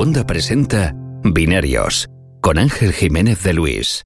Segunda presenta Binarios con Ángel Jiménez de Luis.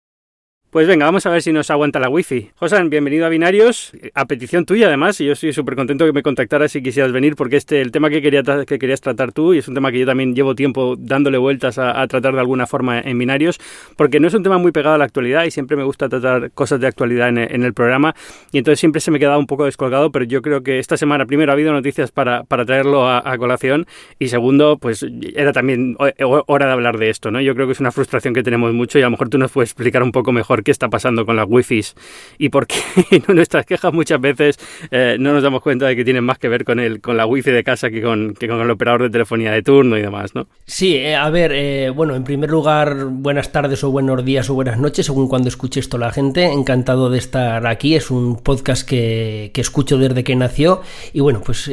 Pues venga, vamos a ver si nos aguanta la wifi. Josan, bienvenido a Binarios, a petición tuya además, y yo estoy súper contento que me contactaras si quisieras venir, porque este, el tema que, quería, que querías tratar tú, y es un tema que yo también llevo tiempo dándole vueltas a, tratar de alguna forma en Binarios, porque no es un tema muy pegado a la actualidad y siempre me gusta tratar cosas de actualidad en, el programa, y entonces siempre se me quedaba un poco descolgado, pero yo creo que esta semana primero ha habido noticias para, para traerlo a, colación, y segundo, pues era también hora de hablar de esto, ¿no? Yo creo que es una frustración que tenemos mucho y a lo mejor tú nos puedes explicar un poco mejor qué está pasando con las wifis y por qué nuestras quejas muchas veces eh, no nos damos cuenta de que tienen más que ver con el, con la wifi de casa que con, que con el operador de telefonía de turno y demás, ¿no? Sí, eh, a ver, eh, bueno, en primer lugar, buenas tardes o buenos días o buenas noches, según cuando escuche esto la gente. Encantado de estar aquí, es un podcast que, que escucho desde que nació y bueno, pues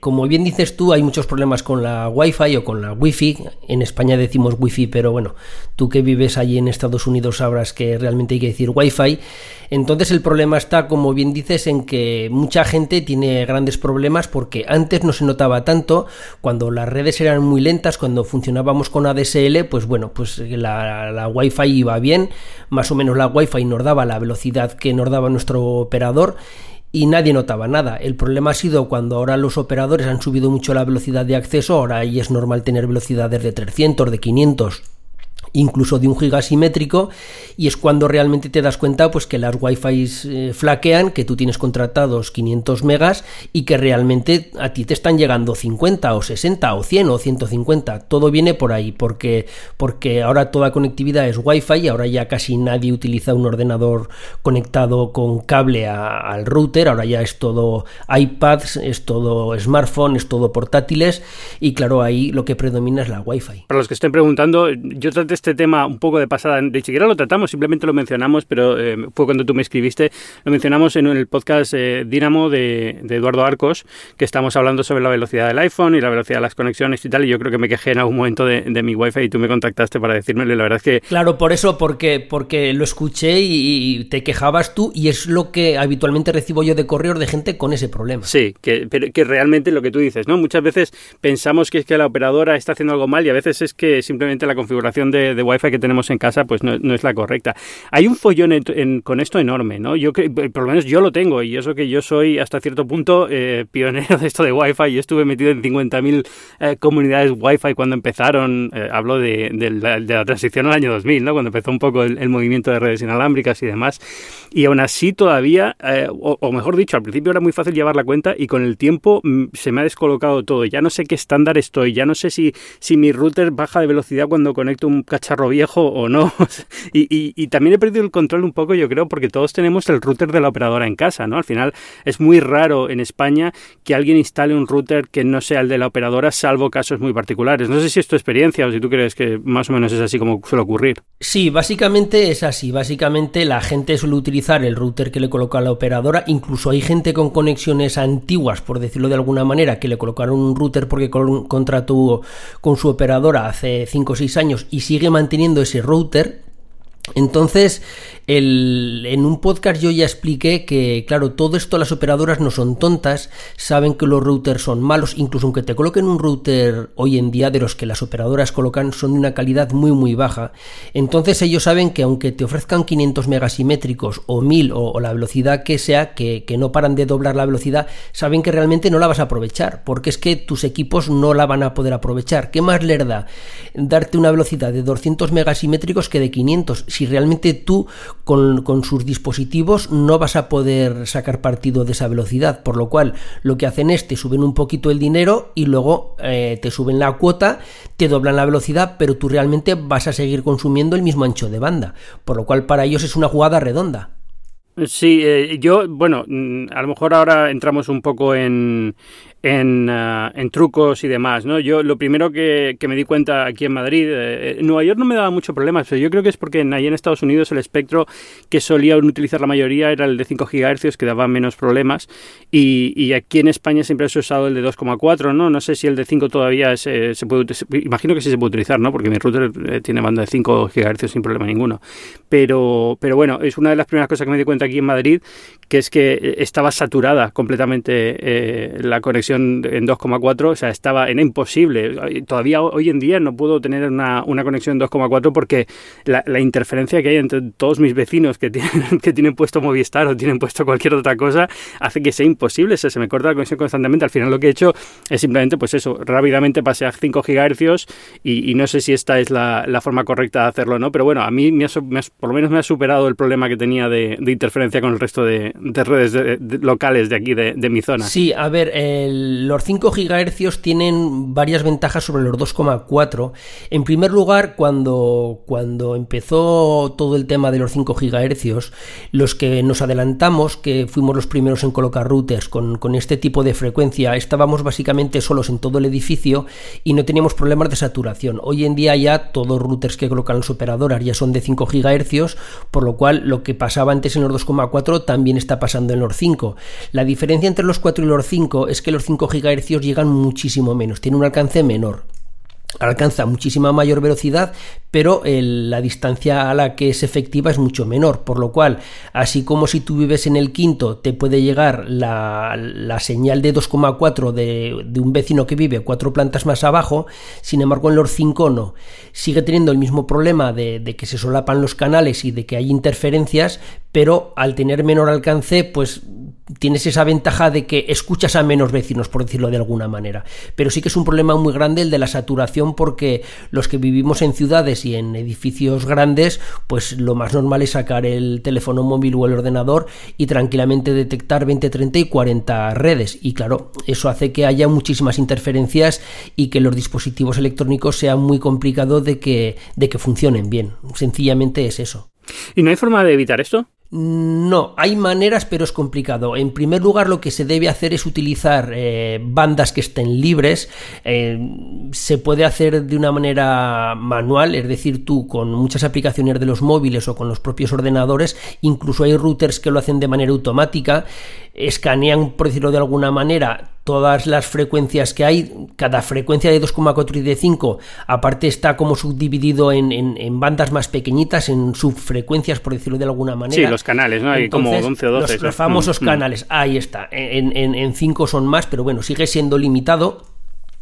como bien dices tú, hay muchos problemas con la wifi o con la wifi. En España decimos wifi, pero bueno, tú que vives allí en Estados Unidos sabrás que realmente hay que decir Wi-Fi. Entonces el problema está, como bien dices, en que mucha gente tiene grandes problemas porque antes no se notaba tanto, cuando las redes eran muy lentas, cuando funcionábamos con ADSL, pues bueno, pues la, la Wi-Fi iba bien, más o menos la Wi-Fi nos daba la velocidad que nos daba nuestro operador y nadie notaba nada. El problema ha sido cuando ahora los operadores han subido mucho la velocidad de acceso, ahora ahí es normal tener velocidades de 300, de 500 incluso de un giga simétrico y es cuando realmente te das cuenta pues que las wifi eh, flaquean que tú tienes contratados 500 megas y que realmente a ti te están llegando 50 o 60 o 100 o 150 todo viene por ahí porque porque ahora toda conectividad es wifi y ahora ya casi nadie utiliza un ordenador conectado con cable al router. Ahora ya es todo iPads es todo smartphone es todo portátiles y claro ahí lo que predomina es la wifi. Para los que estén preguntando yo traté este tema un poco de pasada, ni siquiera lo tratamos, simplemente lo mencionamos, pero eh, fue cuando tú me escribiste, lo mencionamos en el podcast eh, Dynamo de, Eduardo Arcos, que estamos hablando sobre la velocidad del iPhone y la velocidad de las conexiones y tal, y yo creo que me quejé en algún momento de, mi wifi y tú me contactaste para decírmelo, y la verdad es que... Claro, por eso, porque, porque lo escuché y, te quejabas tú, y es lo que habitualmente recibo yo de correo de gente con ese problema. Sí, que, pero, que realmente lo que tú dices, ¿no? Muchas veces pensamos que es que la operadora está haciendo algo mal y a veces es que simplemente la configuración de de, Wi-Fi que tenemos en casa pues no, es la correcta. Hay un follón con esto enorme, ¿no? Yo por lo menos yo lo tengo y eso que yo soy hasta cierto punto eh, pionero de esto de Wi-Fi. Yo estuve metido en 50.000 eh, comunidades Wi-Fi cuando empezaron, eh, hablo de, la, transición al año 2000, ¿no? Cuando empezó un poco el, movimiento de redes inalámbricas y demás. Y aún así todavía, o, mejor dicho, al principio era muy fácil llevar la cuenta y con el tiempo mm, se me ha descolocado todo. Ya no sé qué estándar estoy, ya no sé si, si mi router baja de velocidad cuando conecto un cacharro viejo o no. y, también he perdido el control un poco, yo creo, porque todos tenemos el router de la operadora en casa, ¿no? Al final es muy raro en España que alguien instale un router que no sea el de la operadora, salvo casos muy particulares. No sé si es tu experiencia o si tú crees que más o menos es así como suele ocurrir. Sí, básicamente es así. Básicamente la gente suele utilizar el router que le coloca la operadora. Incluso hay gente con conexiones antiguas, por decirlo de alguna manera, que le colocaron un router porque contrató con su operadora hace 5 o 6 años y sigue manteniendo ese router. Entonces, en un podcast yo ya expliqué que, claro, todo esto las operadoras no son tontas, saben que los routers son malos, incluso aunque te coloquen un router hoy en día de los que las operadoras colocan son de una calidad muy muy baja. Entonces ellos saben que aunque te ofrezcan 500 megasimétricos o 1000 o, la velocidad que sea, que, que no paran de doblar la velocidad, saben que realmente no la vas a aprovechar, porque es que tus equipos no la van a poder aprovechar. ¿Qué más les da darte una velocidad de 200 megasimétricos que de 500? Si realmente tú con, sus dispositivos no vas a poder sacar partido de esa velocidad, por lo cual lo que hacen es te suben un poquito el dinero y luego eh, te suben la cuota, te doblan la velocidad, pero tú realmente vas a seguir consumiendo el mismo ancho de banda, por lo cual para ellos es una jugada redonda. Sí, eh, yo, bueno, mm, a lo mejor ahora entramos un poco en, en, ah, en, trucos y demás, ¿no? Yo lo primero que, me di cuenta aquí en Madrid, eh, en Nueva York no me daba mucho problemas, pero yo creo que es porque en, ahí en Estados Unidos el espectro que solían utilizar la mayoría era el de 5 GHz, que daba menos problemas, y, aquí en España siempre se ha usado el de 2,4, ¿no? No sé si el de 5 todavía se, se puede imagino que sí se puede utilizar, ¿no? Porque mi router eh, tiene banda de 5 GHz sin problema ninguno. Pero, pero bueno, es una de las primeras cosas que me di cuenta aquí en Madrid que es que eh, estaba saturada completamente la conexión en 2,4, o sea, estaba, era imposible. Todavía hoy en día no puedo tener una, una conexión en 2,4 porque la, interferencia que hay entre todos mis vecinos que tienen, que tienen puesto Movistar o tienen puesto cualquier otra cosa hace que sea imposible, se, se me corta la conexión constantemente. Al final lo que he hecho es simplemente, pues eso, rápidamente pasé a 5 GHz y, no sé si esta es la, forma correcta de hacerlo o no, pero bueno, a mí me por lo menos me ha superado el problema que tenía de, de interferencia con el resto de, de redes locales de aquí, de, mi zona. Sí, a ver, los 5 GHz tienen varias ventajas sobre los 2,4. En primer lugar, cuando, cuando empezó todo el tema de los 5 GHz, los que nos adelantamos, que fuimos los primeros en colocar routers con, con este tipo de frecuencia, estábamos básicamente solos en todo el edificio y no teníamos problemas de saturación. Hoy en día ya todos los routers que colocan los operadoras ya son de 5 GHz, por lo cual lo que pasaba antes en los 2,4 también está pasando en los 5. La diferencia entre los 4 y los 5 es que los 5 GHz llegan muchísimo menos, tienen un alcance menor alcanza muchísima mayor velocidad, pero la distancia a la que es efectiva es mucho menor, por lo cual, así como si tú vives en el quinto, te puede llegar la, señal de 2,4 de, de, un vecino que vive cuatro plantas más abajo, sin embargo en los 5 no. Sigue teniendo el mismo problema de que se solapan los canales y de que hay interferencias, pero al tener menor alcance, pues tienes esa ventaja de que escuchas a menos vecinos, por decirlo de alguna manera. Pero sí que es un problema muy grande el de la saturación porque los que vivimos en ciudades y en edificios grandes, pues lo más normal es sacar el teléfono móvil o el ordenador y tranquilamente detectar 20, 30 y 40 redes. Y claro, eso hace que haya muchísimas interferencias y que los dispositivos electrónicos sean muy complicados de que, de que funcionen bien. Sencillamente es eso. ¿Y no hay forma de evitar esto? No, hay maneras, pero es complicado. En primer lugar, lo que se debe hacer es utilizar eh, bandas que estén libres. Eh, se puede hacer de una manera manual, es decir, tú con muchas aplicaciones de los móviles o con los propios ordenadores, incluso hay routers que lo hacen de manera automática, escanean, por decirlo de alguna manera, todas las frecuencias que hay, cada frecuencia de 2,4 y de 5, aparte está como subdividido en, en, bandas más pequeñitas, en subfrecuencias, por decirlo de alguna manera. Sí, los canales, ¿no? Hay como 11 o 12. Los, famosos mm, mm. canales, ahí está. En 5 son más, pero bueno, sigue siendo limitado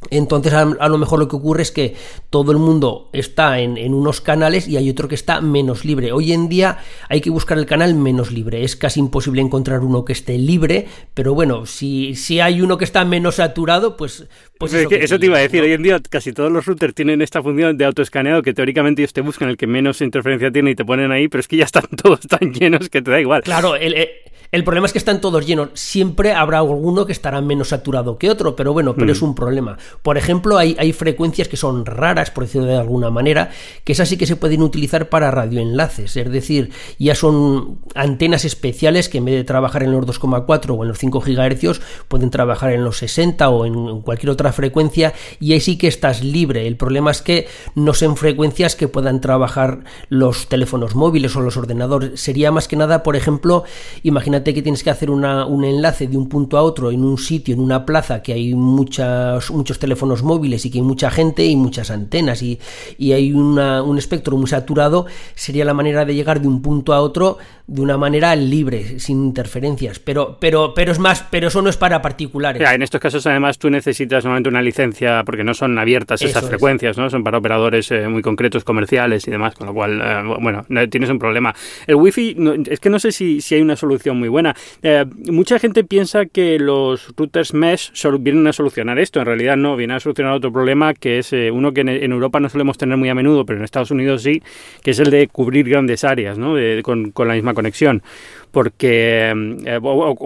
entonces a, lo mejor lo que ocurre es que todo el mundo está en, unos canales y hay otro que está menos libre. Hoy en día hay que buscar el canal menos libre. Es casi imposible encontrar uno que esté libre, pero bueno, si, si hay uno que está menos saturado, pues... pues eso, te iba a decir, hoy en día casi todos los routers tienen esta función de autoescaneado que teóricamente ellos te buscan el que menos interferencia tiene y te ponen ahí, pero es que ya están todos tan llenos que te da igual. Claro, el, el problema es que están todos llenos. Siempre habrá alguno que estará menos saturado que otro, pero bueno, pero es mm. un problema. Por ejemplo, hay, hay, frecuencias que son raras, por decirlo de alguna manera, que esas sí que se pueden utilizar para radioenlaces. Es decir, ya son antenas especiales que en vez de trabajar en los 2,4 o en los 5 GHz, pueden trabajar en los 60 o en cualquier otra frecuencia y ahí sí que estás libre. El problema es que no son frecuencias que puedan trabajar los teléfonos móviles o los ordenadores. Sería más que nada, por ejemplo, imagínate que tienes que hacer un enlace de un punto a otro en un sitio, en una plaza, que hay muchas, muchos teléfonos móviles y que hay mucha gente y muchas antenas y, hay un espectro muy saturado, sería la manera de llegar de un punto a otro de una manera libre, sin interferencias. Pero, pero, pero es más, pero eso no es para particulares. en estos casos, además, tú necesitas normalmente una licencia porque no son abiertas esas frecuencias, ¿no? Son para operadores eh, muy concretos, comerciales y demás, con lo cual, eh, bueno, tienes un problema. El wifi, es que no sé si, si hay una solución muy buena. Eh, mucha gente piensa que los routers mesh vienen a solucionar esto. En realidad no, vienen a solucionar otro problema que es eh, uno que en, Europa no solemos tener muy a menudo, pero en Estados Unidos sí, que es el de cubrir grandes áreas ¿no? con, con la misma conexión porque, eh,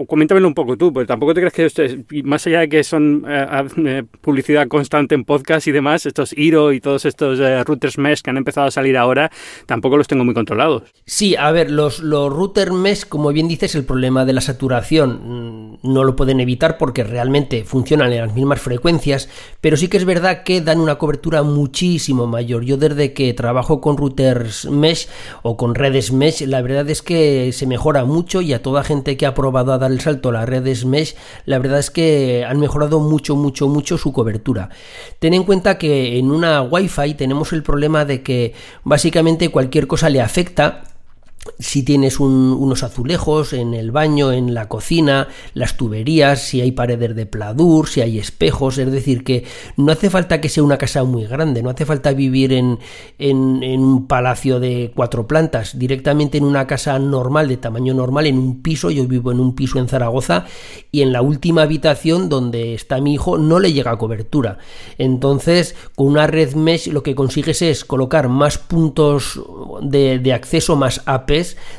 coméntamelo un poco tú, porque tampoco te crees que más allá de que son eh, eh, publicidad constante en podcast y demás, estos Iro y todos estos routers mesh que han empezado a salir ahora, tampoco los tengo muy controlados. Sí, a ver, los, los routers mesh, como bien dices, el problema de la saturación mm, no lo pueden evitar porque realmente funcionan en las mismas frecuencias, pero sí que es verdad que dan una cobertura muchísimo mayor. Yo desde que trabajo con routers mesh o con redes mesh, la verdad es que se mejora mucho mucho y a toda gente que ha probado a dar el salto a las redes mesh, la verdad es que han mejorado mucho, mucho, mucho su cobertura. Ten en cuenta que en una Wi-Fi tenemos el problema de que básicamente cualquier cosa le afecta si tienes unos azulejos en el baño, en la cocina, las tuberías, si hay paredes de pladur, si hay espejos, es decir, que no hace falta que sea una casa muy grande, no hace falta vivir en, en, un palacio de cuatro plantas, directamente en una casa normal, de tamaño normal, en un piso, yo vivo en un piso en Zaragoza y en la última habitación donde está mi hijo no le llega cobertura. Entonces, con una red mesh lo que consigues es colocar más puntos de, de acceso, más AP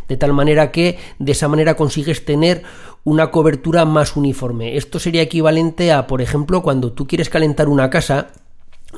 de tal manera que de esa manera consigues tener una cobertura más uniforme. Esto sería equivalente a, por ejemplo, cuando tú quieres calentar una casa,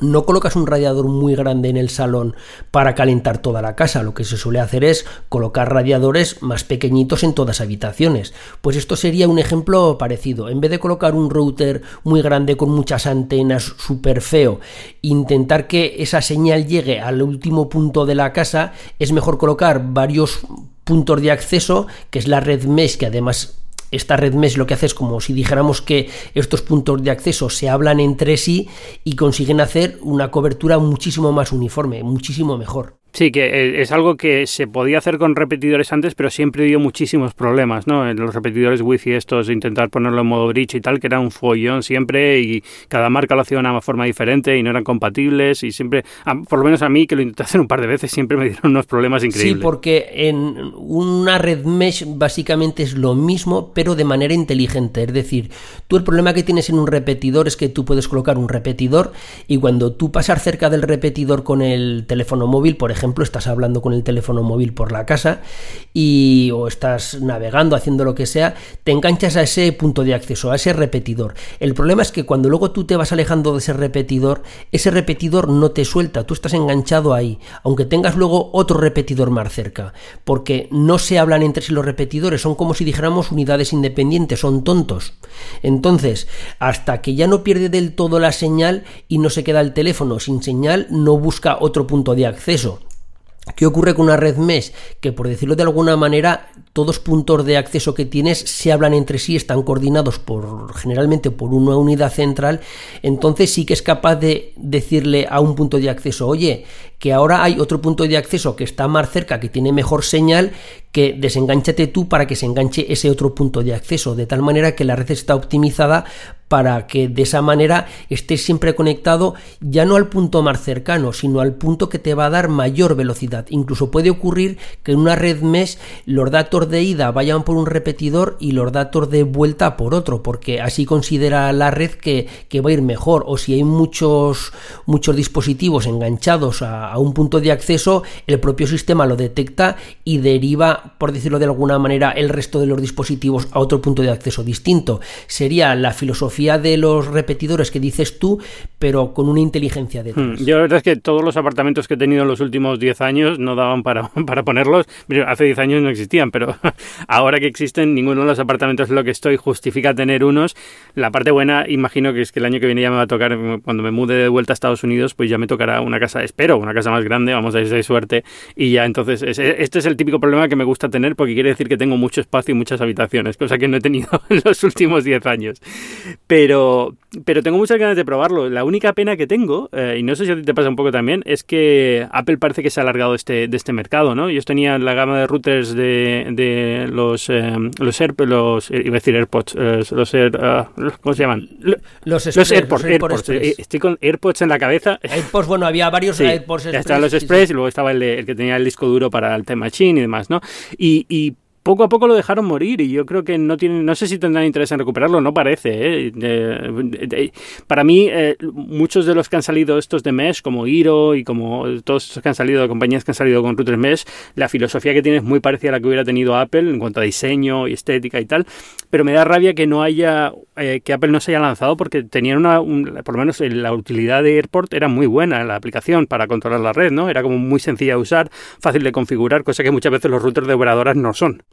no colocas un radiador muy grande en el salón para calentar toda la casa, lo que se suele hacer es colocar radiadores más pequeñitos en todas las habitaciones. Pues esto sería un ejemplo parecido. En vez de colocar un router muy grande con muchas antenas súper feo, intentar que esa señal llegue al último punto de la casa, es mejor colocar varios puntos de acceso, que es la red mesh, que además esta red mesh lo que hace es como si dijéramos que estos puntos de acceso se hablan entre sí y consiguen hacer una cobertura muchísimo más uniforme, muchísimo mejor. Sí, que eh, es algo que se podía hacer con repetidores antes, pero siempre dio muchísimos problemas, ¿no? En los repetidores wifi estos, intentar ponerlo en modo bridge y tal, que era un follón siempre y cada marca lo hacía de una forma diferente y no eran compatibles y siempre, por lo menos a mí, que lo intenté hacer un par de veces, siempre me dieron unos problemas increíbles. Sí, porque en una red mesh básicamente es lo mismo, pero de manera inteligente. Es decir, tú el problema que tienes en un repetidor es que tú puedes colocar un repetidor y cuando tú pasas cerca del repetidor con el teléfono móvil, por ejemplo, ejemplo, estás hablando con el teléfono móvil por la casa y o estás navegando, haciendo lo que sea, te enganchas a ese punto de acceso, a ese repetidor. El problema es que cuando luego tú te vas alejando de ese repetidor, ese repetidor no te suelta, tú estás enganchado ahí, aunque tengas luego otro repetidor más cerca, porque no se hablan entre sí los repetidores, son como si dijéramos unidades independientes, son tontos. Entonces, hasta que ya no pierde del todo la señal y no se queda el teléfono sin señal, no busca otro punto de acceso. ¿Qué ocurre con una red mesh? Que por decirlo de alguna manera, todos puntos de acceso que tienes se hablan entre sí, están coordinados por generalmente por una unidad central, entonces sí que es capaz de decirle a un punto de acceso, oye, que ahora hay otro punto de acceso que está más cerca, que tiene mejor señal, que desenganchate tú para que se enganche ese otro punto de acceso, de tal manera que la red está optimizada para que de esa manera estés siempre conectado ya no al punto más cercano, sino al punto que te va a dar mayor velocidad. Incluso puede ocurrir que en una red mesh los datos de ida vayan por un repetidor y los datos de vuelta por otro, porque así considera la red que, va a ir mejor. O si hay muchos, muchos dispositivos enganchados a, a un punto de acceso, el propio sistema lo detecta y deriva, por decirlo de alguna manera, el resto de los dispositivos a otro punto de acceso distinto. Sería la filosofía de los repetidores que dices tú, pero con una inteligencia de Hmm, yo la verdad es que todos los apartamentos que he tenido en los últimos 10 años no daban para, para ponerlos. Hace 10 años no existían, pero ahora que existen, ninguno de los apartamentos en lo que estoy justifica tener unos. La parte buena, imagino que es que el año que viene ya me va a tocar, cuando me mude de vuelta a Estados Unidos, pues ya me tocará una casa, espero, una casa más grande, vamos a decir suerte. Y ya entonces, este es el típico problema que me gusta tener porque quiere decir que tengo mucho espacio y muchas habitaciones, cosa que no he tenido en los últimos 10 años. Pero, pero tengo muchas ganas de probarlo. La única pena que tengo, eh, y no sé si a ti te pasa un poco también, es que Apple parece que se ha alargado este, de este mercado, ¿no? Ellos tenían la gama de routers de, de los, eh, los, Air, los, iba a decir AirPods, eh, los Air, ah, ¿cómo se llaman? Los, Express, AirPods, AirPods. Estoy con AirPods en la cabeza. AirPods, bueno, había varios AirPods Express. Estaban los Express y luego estaba el, el, que tenía el disco duro para el Time Machine y demás, ¿no? Y, y poco a poco lo dejaron morir y yo creo que no tienen, no sé si tendrán interés en recuperarlo, no parece. ¿eh? para mí, eh, muchos de los que han salido estos de Mesh, como Hiro y como todos estos que han salido, compañías que han salido con routers Mesh, la filosofía que tiene es muy parecida a la que hubiera tenido Apple en cuanto a diseño y estética y tal, pero me da rabia que no haya, eh, que Apple no se haya lanzado porque tenían una, por lo menos la utilidad de Airport era muy buena, la aplicación para controlar la red, ¿no? Era como muy sencilla de usar, fácil de configurar, cosa que muchas veces los routers de operadoras no son.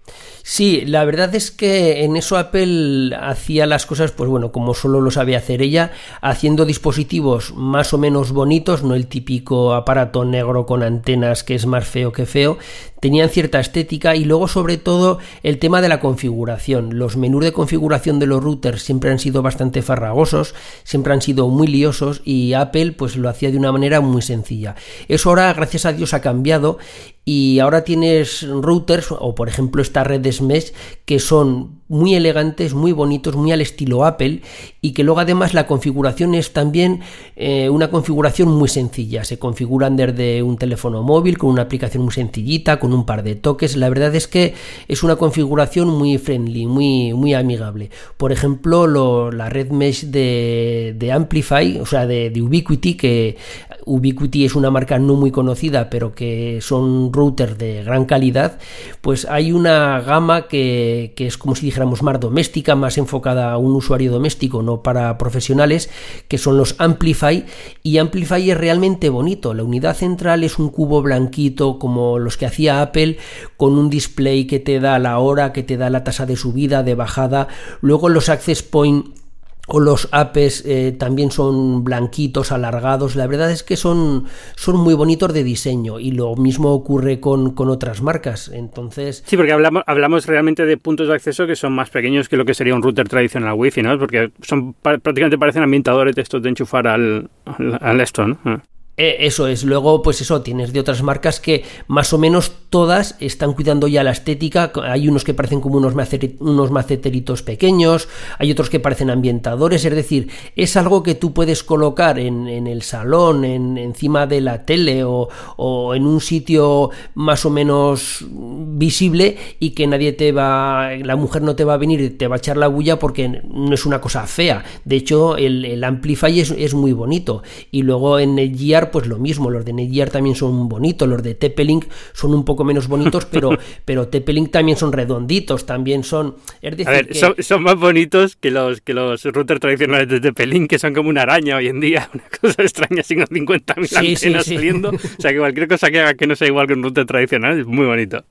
Sí, la verdad es que en eso Apple hacía las cosas, pues bueno, como solo lo sabe hacer ella, haciendo dispositivos más o menos bonitos, no el típico aparato negro con antenas que es más feo que feo, tenían cierta estética y luego sobre todo el tema de la configuración. Los menús de configuración de los routers siempre han sido bastante farragosos, siempre han sido muy liosos y Apple pues lo hacía de una manera muy sencilla. Eso ahora gracias a Dios ha cambiado y ahora tienes routers o por ejemplo esta red de Mesh que son muy elegantes, muy bonitos, muy al estilo Apple y que luego además la configuración es también eh, una configuración muy sencilla. Se configuran desde un teléfono móvil con una aplicación muy sencillita, con un par de toques. La verdad es que es una configuración muy friendly, muy, muy amigable. Por ejemplo, la red mesh de, Amplify, o sea, de, de Ubiquiti, que Ubiquiti es una marca no muy conocida, pero que son routers de gran calidad, pues hay una gama que, es como si dijéramos más doméstica, más enfocada a un usuario doméstico, no para profesionales, que son los Amplify. Y Amplify es realmente bonito. La unidad central es un cubo blanquito como los que hacía Apple, con un display que te da la hora, que te da la tasa de subida, de bajada. Luego los access point o los apes eh, también son blanquitos, alargados. La verdad es que son, son muy bonitos de diseño y lo mismo ocurre con, con, otras marcas. Entonces. Sí, porque hablamos, hablamos realmente de puntos de acceso que son más pequeños que lo que sería un router tradicional Wi-Fi, ¿no? Porque son prácticamente parecen ambientadores de estos de enchufar al, al, al esto, ¿no? Eh, eso es, luego pues eso, tienes de otras marcas que más o menos todas están cuidando ya la estética, hay unos que parecen como unos, unos maceteritos pequeños, hay otros que parecen ambientadores, es decir, es algo que tú puedes colocar en, el salón, en, encima de la tele o, o, en un sitio más o menos visible y que nadie te va, la mujer no te va a venir te va a echar la bulla porque no es una cosa fea, de hecho el, el Amplify es, es, muy bonito. Y luego en el GR pues lo mismo, los de Netgear también son bonitos, los de TP-Link son un poco menos bonitos, pero, pero TP-Link también son redonditos, también son... Es decir, a ver, son, más bonitos que los, que los routers tradicionales de TP-Link, que son como una araña hoy en día, una cosa extraña, sin 50.000 sí, antenas saliendo. O sea, que cualquier cosa que haga que no sea igual que un router tradicional es muy bonito.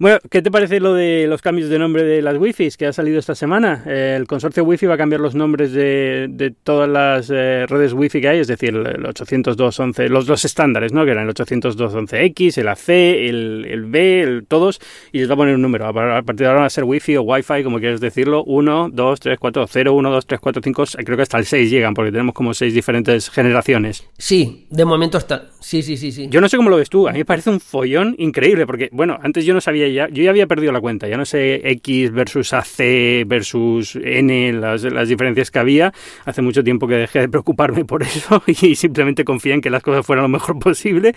Bueno, ¿qué te parece lo de los cambios de nombre de las Wi-Fi que ha salido esta semana? el consorcio Wi-Fi va a cambiar los nombres de, todas las eh, redes Wi-Fi que hay, es decir, el 802.11, los dos estándares, ¿no? Que eran el 802.11x, el AC, el, el B, el, todos, y les va a poner un número. A partir de ahora va a ser Wi-Fi o Wi-Fi, como quieres decirlo, 1, 2, 3, 4, 0, 1, 2, 3, 4, 5, creo que hasta el 6 llegan, porque tenemos como 6 diferentes generaciones. Sí, de momento está. Sí, sí, sí, sí. Yo no sé cómo lo ves tú, a mí me parece un follón increíble, porque, bueno, antes yo no sabía yo ya había perdido la cuenta, ya no sé X versus AC versus N, las, las diferencias que había. Hace mucho tiempo que dejé de preocuparme por eso y simplemente confía en que las cosas fueran lo mejor posible.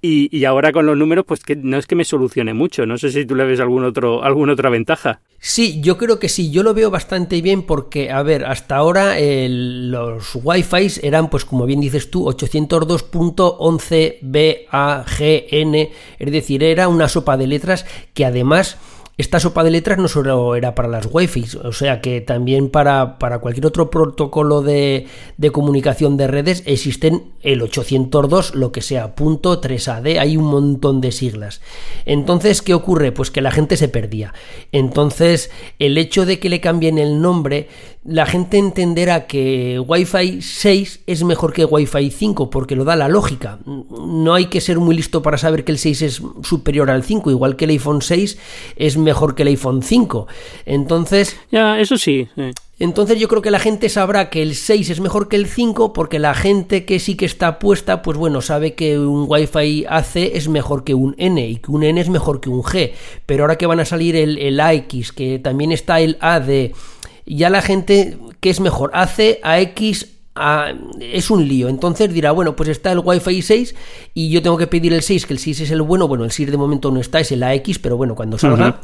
Y, y ahora con los números, pues que no es que me solucione mucho. No sé si tú le ves algún otro, alguna otra ventaja. Sí, yo creo que sí, yo lo veo bastante bien porque, a ver, hasta ahora los Wi-Fi eran, pues como bien dices tú, 802.11BAGN, es decir, era una sopa de letras que además esta sopa de letras no solo era para las Wi-Fi, o sea que también para, para cualquier otro protocolo de, de, comunicación de redes existen el 802, lo que sea, punto 3AD, hay un montón de siglas. Entonces, ¿qué ocurre? Pues que la gente se perdía. Entonces, el hecho de que le cambien el nombre la gente entenderá que Wi-Fi 6 es mejor que Wi-Fi 5 porque lo da la lógica. No hay que ser muy listo para saber que el 6 es superior al 5, igual que el iPhone 6 es mejor que el iPhone 5. Entonces... Ya, eso sí. Entonces yo creo que la gente sabrá que el 6 es mejor que el 5 porque la gente que sí que está puesta, pues bueno, sabe que un Wi-Fi AC es mejor que un N y que un N es mejor que un G. Pero ahora que van a salir el, el AX, que también está el A de ya la gente, ¿qué es mejor? Hace a X es un lío. Entonces dirá, bueno, pues está el Wi-Fi 6 y yo tengo que pedir el 6, que el 6 es el bueno. Bueno, el 6 de momento no está, es el AX, pero bueno, cuando salga.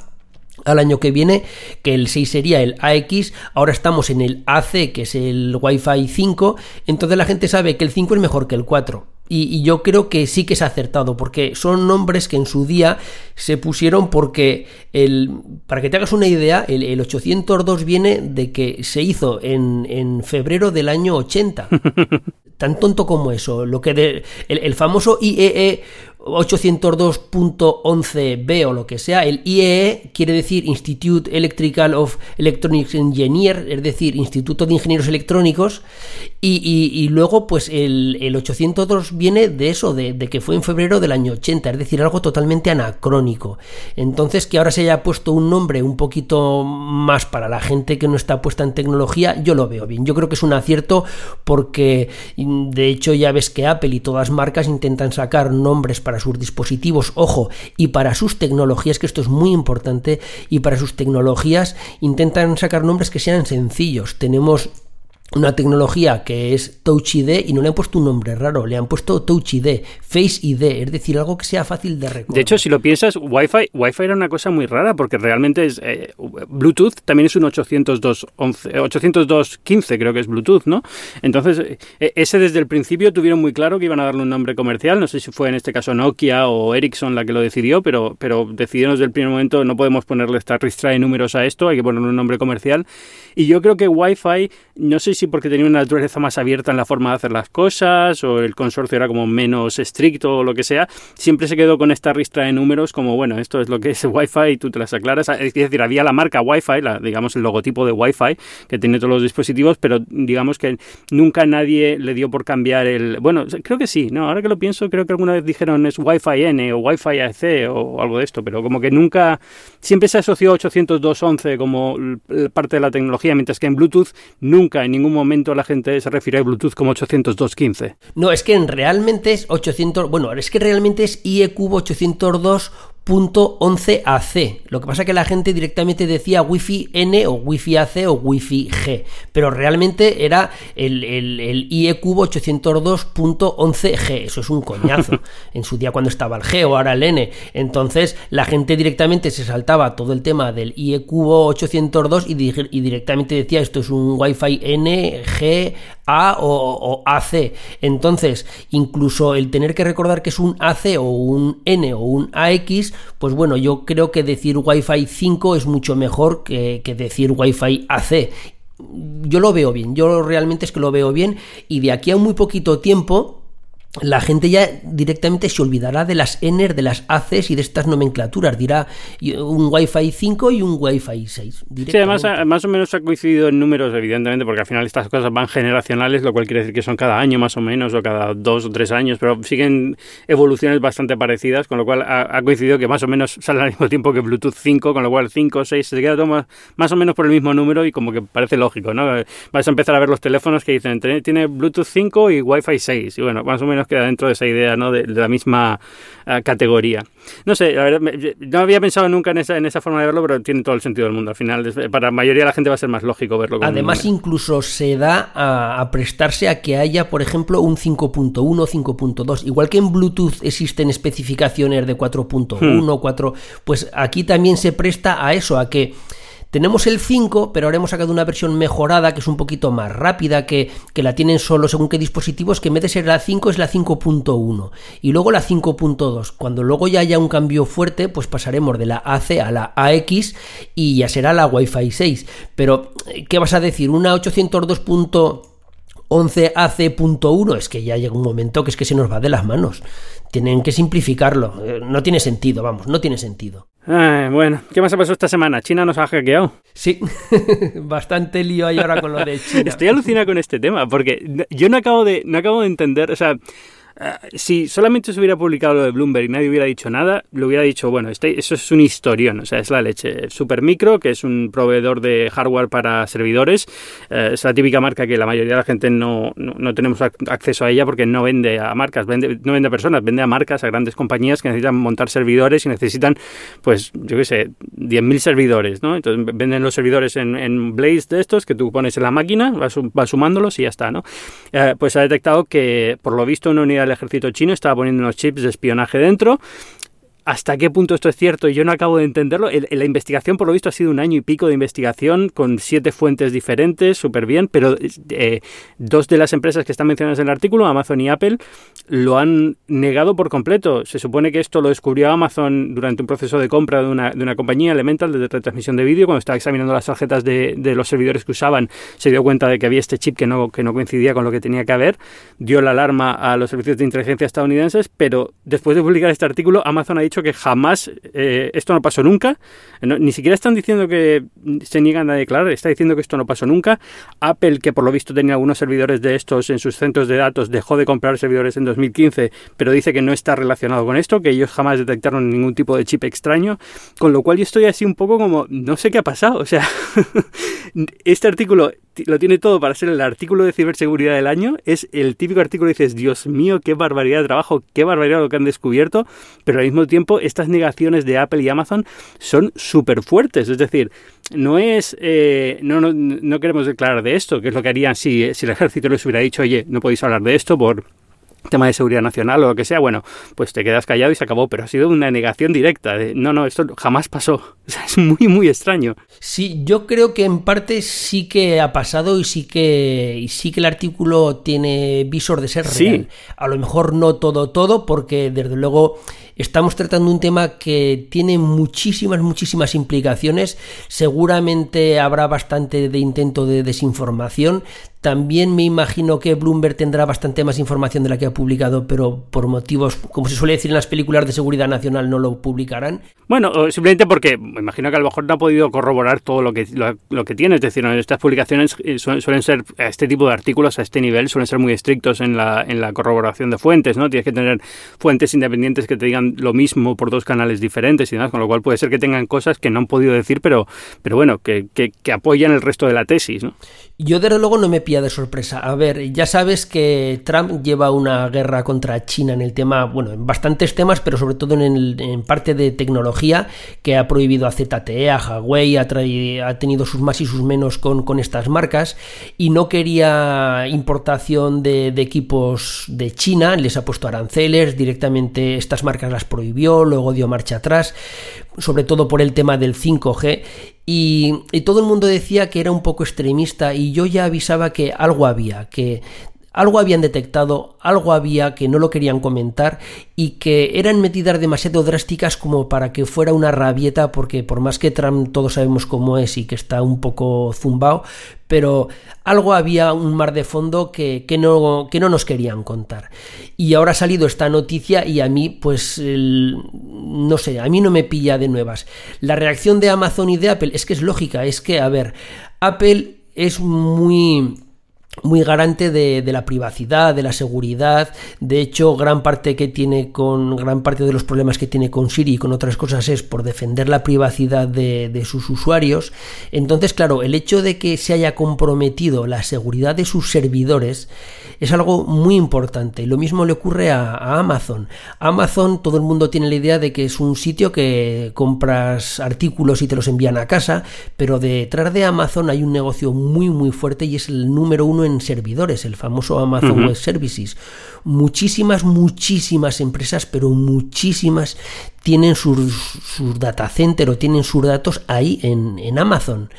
Al año que viene, que el 6 sería el AX, ahora estamos en el AC, que es el Wi-Fi 5, entonces la gente sabe que el 5 es mejor que el 4. Y, yo creo que sí que es acertado, porque son nombres que en su día se pusieron porque, el, para que te hagas una idea, el, 802 viene de que se hizo en, en febrero del año 80. Tan tonto como eso. Lo que el, famoso IEE 802.11b o lo que sea, el IEE e quiere decir Institute Electrical of Electronics Engineer, es decir, Instituto de Ingenieros Electrónicos, y, luego pues el, 802 viene de eso, de, que fue en febrero del año 80, es decir, algo totalmente anacrónico. Entonces que ahora se haya puesto un nombre un poquito más para la gente que no está puesta en tecnología, yo lo veo bien. Yo creo que es un acierto porque de hecho ya ves que Apple y todas marcas intentan sacar nombres para sus dispositivos, ojo, y para sus tecnologías, que esto es muy importante, y para sus tecnologías intentan sacar nombres que sean sencillos. Tenemos una tecnología que es Touch ID y no le han puesto un nombre raro, le han puesto Touch ID, Face ID, es decir, algo que sea fácil de recordar. De hecho, si lo piensas, Wi-Fi, Wi-Fi era una cosa muy rara porque realmente es eh, Bluetooth también es un 802.15 creo que es Bluetooth, ¿no? Entonces, e, ese desde el principio tuvieron muy claro que iban a darle un nombre comercial, no sé si fue en este caso Nokia o Ericsson la que lo decidió, pero, pero decidieron desde el primer momento no podemos ponerle esta ristra de números a esto, hay que ponerle un nombre comercial. Y yo creo que Wi-Fi, no sé si porque tenía una naturaleza más abierta en la forma de hacer las cosas o el consorcio era como menos estricto o lo que sea, siempre se quedó con esta ristra de números como, bueno, esto es lo que es Wi-Fi y tú te las aclaras. Es decir, había la marca Wi-Fi, la, digamos el logotipo de Wi-Fi que tiene todos los dispositivos, pero digamos que nunca nadie le dio por cambiar el... Bueno, creo que sí, ¿no? Ahora que lo pienso, creo que alguna vez dijeron es Wi-Fi N o Wi-Fi AC o algo de esto, pero como que nunca... Siempre se asoció 802.11 como parte de la tecnología, mientras que en Bluetooth nunca en ningún momento la gente se refiere a Bluetooth como 802.15. No, es que realmente es 800, bueno, es que realmente es IE 802 .11ac. Lo que pasa es que la gente directamente decía Wi-Fi N o Wi-Fi AC o Wi-Fi G, pero realmente era el, el, IE 802.11g. Eso es un coñazo. en su día cuando estaba el G o ahora el N. Entonces la gente directamente se saltaba todo el tema del IE 802 y, y directamente decía esto es un Wi-Fi N, G, A o, AC. Entonces, incluso el tener que recordar que es un AC o un N o un AX pues bueno, yo creo que decir Wi-Fi 5 es mucho mejor que, que decir Wi-Fi AC. Yo lo veo bien, yo realmente es que lo veo bien y de aquí a muy poquito tiempo la gente ya directamente se olvidará de las ENER, de las ACs y de estas nomenclaturas. Dirá un Wi-Fi 5 y un Wi-Fi 6. Sí, además más o menos ha coincidido en números, evidentemente, porque al final estas cosas van generacionales, lo cual quiere decir que son cada año más o menos, o cada dos o tres años, pero siguen evoluciones bastante parecidas, con lo cual ha, coincidido que más o menos sale al mismo tiempo que Bluetooth 5, con lo cual 5, 6, se queda todo más, más o menos por el mismo número y como que parece lógico, ¿no? Vas a empezar a ver los teléfonos que dicen, tiene Bluetooth 5 y Wi-Fi 6, y bueno, más o menos queda dentro de esa idea, ¿no? De, la misma eh, categoría. No sé, la verdad, no había pensado nunca en esa, en esa forma de verlo, pero tiene todo el sentido del mundo. Al final, para la mayoría de la gente va a ser más lógico verlo. Además, incluso se da a, prestarse a que haya, por ejemplo, un 5.1 o 5.2. Igual que en Bluetooth existen especificaciones de 4.1, 4, hmm. pues aquí también se presta a eso, a que tenemos el 5, pero ahora hemos sacado una versión mejorada que es un poquito más rápida, que, la tienen solo según qué dispositivos, que en vez de ser la 5 es la 5.1 y luego la 5.2. Cuando luego ya haya un cambio fuerte, pues pasaremos de la AC a la AX y ya será la Wi-Fi 6. Pero, ¿qué vas a decir? ¿Una 802.11ac.1? Es que ya llega un momento que es que se nos va de las manos. Tienen que simplificarlo. Eh, no tiene sentido, vamos, no tiene sentido. Bueno, ¿qué más ha pasado esta semana? ¿China nos ha hackeado? Sí, bastante lío hay ahora con lo de China. Estoy alucinado con este tema, porque yo no acabo de, no acabo de entender, o sea, Ah, si solamente se hubiera publicado lo de Bloomberg y nadie hubiera dicho nada, lo hubiera dicho, bueno, este, eso es un historión, o sea, es la leche. Supermicro, que es un proveedor de hardware para servidores, eh, es la típica marca que la mayoría de la gente no, no, tenemos acceso a ella porque no vende a marcas, vende, no vende a personas, vende a marcas, a grandes compañías que necesitan montar servidores y necesitan, pues, yo qué sé, 10.000 servidores, ¿no? Entonces venden los servidores en, en, Blaze de estos que tú pones en la máquina, vas, sumándolos y ya está, ¿no? Eh, pues ha detectado que, por lo visto, una unidad el ejército chino estaba poniendo unos chips de espionaje dentro hasta qué punto esto es cierto y yo no acabo de entenderlo. la investigación, por lo visto, ha sido un año y pico de investigación con siete fuentes diferentes, súper bien, pero eh, dos de las empresas que están mencionadas en el artículo, Amazon y Apple, lo han negado por completo. Se supone que esto lo descubrió Amazon durante un proceso de compra de una, de una compañía Elemental de retransmisión de vídeo, cuando estaba examinando las tarjetas de, de, los servidores que usaban, se dio cuenta de que había este chip que no, que no coincidía con lo que tenía que haber, dio la alarma a los servicios de inteligencia estadounidenses, pero después de publicar este artículo, Amazon ha dicho que jamás, eh, esto no pasó nunca, ni siquiera están diciendo que se niegan a declarar, está diciendo que esto no pasó nunca. Apple, que por lo visto tenía algunos servidores de estos en sus centros de datos, dejó de comprar servidores en 2015, pero dice que no está relacionado con esto, que ellos jamás detectaron ningún tipo de chip extraño, con lo cual yo estoy así un poco como, no sé qué ha pasado, o sea, este artículo lo tiene todo para ser el artículo de ciberseguridad del año. Es el típico artículo que dices, Dios mío, qué barbaridad de trabajo, qué barbaridad lo que han descubierto, pero al mismo tiempo estas negaciones de Apple y Amazon son súper fuertes. Es decir, no es, eh, no, no, no, queremos declarar de esto, que es lo que harían si, si el ejército les hubiera dicho, oye, no podéis hablar de esto por tema de seguridad nacional o lo que sea, bueno, pues te quedas callado y se acabó, pero ha sido una negación directa de no, no, esto jamás pasó. O sea, es muy, muy extraño. Sí, yo creo que en parte sí que ha pasado y sí que, y sí que el artículo tiene visor de ser real. A lo mejor no todo, todo, porque desde luego estamos tratando un tema que tiene muchísimas, muchísimas implicaciones. Seguramente habrá bastante de intento de desinformación. También me imagino que Bloomberg tendrá bastante más información de la que ha publicado, pero por motivos, como se suele decir en las películas de seguridad nacional, no lo publicarán. Bueno, simplemente porque me imagino que a lo mejor no ha podido corroborar todo lo que, lo, que tiene. Es decir, estas publicaciones eh, suelen, ser, este tipo de artículos a este nivel suelen ser muy estrictos en la, en la corroboración de fuentes, ¿no? Tienes que tener fuentes independientes que te digan lo mismo por dos canales diferentes y demás, con lo cual puede ser que tengan cosas que no han podido decir, pero, pero bueno, que, que, apoyan el resto de la tesis, ¿no? Yo desde luego no me pilla de sorpresa. A ver, ya sabes que Trump lleva una guerra contra China en el tema, bueno, en bastantes temas, pero sobre todo en, parte de tecnología, que ha prohibido a ZTE, a Huawei, ha, ha tenido sus más y sus menos con, con, estas marcas, y no quería importación de, de, equipos de China, les ha puesto aranceles, directamente estas marcas las prohibió, luego dio marcha atrás, sobre todo por el tema del 5G, y, todo el mundo decía que era un poco extremista y yo ya avisaba que algo había, que algo habían detectado, algo había que no lo querían comentar y que eran medidas demasiado drásticas como para que fuera una rabieta porque por más que Trump todos sabemos cómo es y que está un poco zumbao, pero algo había un mar de fondo que, no, que no nos querían contar. Y ahora ha salido esta noticia y a mí pues no sé, a mí no me pilla de nuevas. La reacción de Amazon y de Apple es que es lógica, es que a ver, Apple es muy muy garante de, la privacidad, de la seguridad. De hecho, gran parte que tiene con gran parte de los problemas que tiene con Siri y con otras cosas es por defender la privacidad de, de, sus usuarios. Entonces, claro, el hecho de que se haya comprometido la seguridad de sus servidores es algo muy importante. Lo mismo le ocurre a, Amazon. Amazon, todo el mundo tiene la idea de que es un sitio que compras artículos y te los envían a casa, pero detrás de Amazon hay un negocio muy muy fuerte y es el número uno en servidores, el famoso Amazon Web Services. Muchísimas, muchísimas empresas, pero muchísimas tienen sus, sus data center o tienen sus datos ahí en, en, Amazon.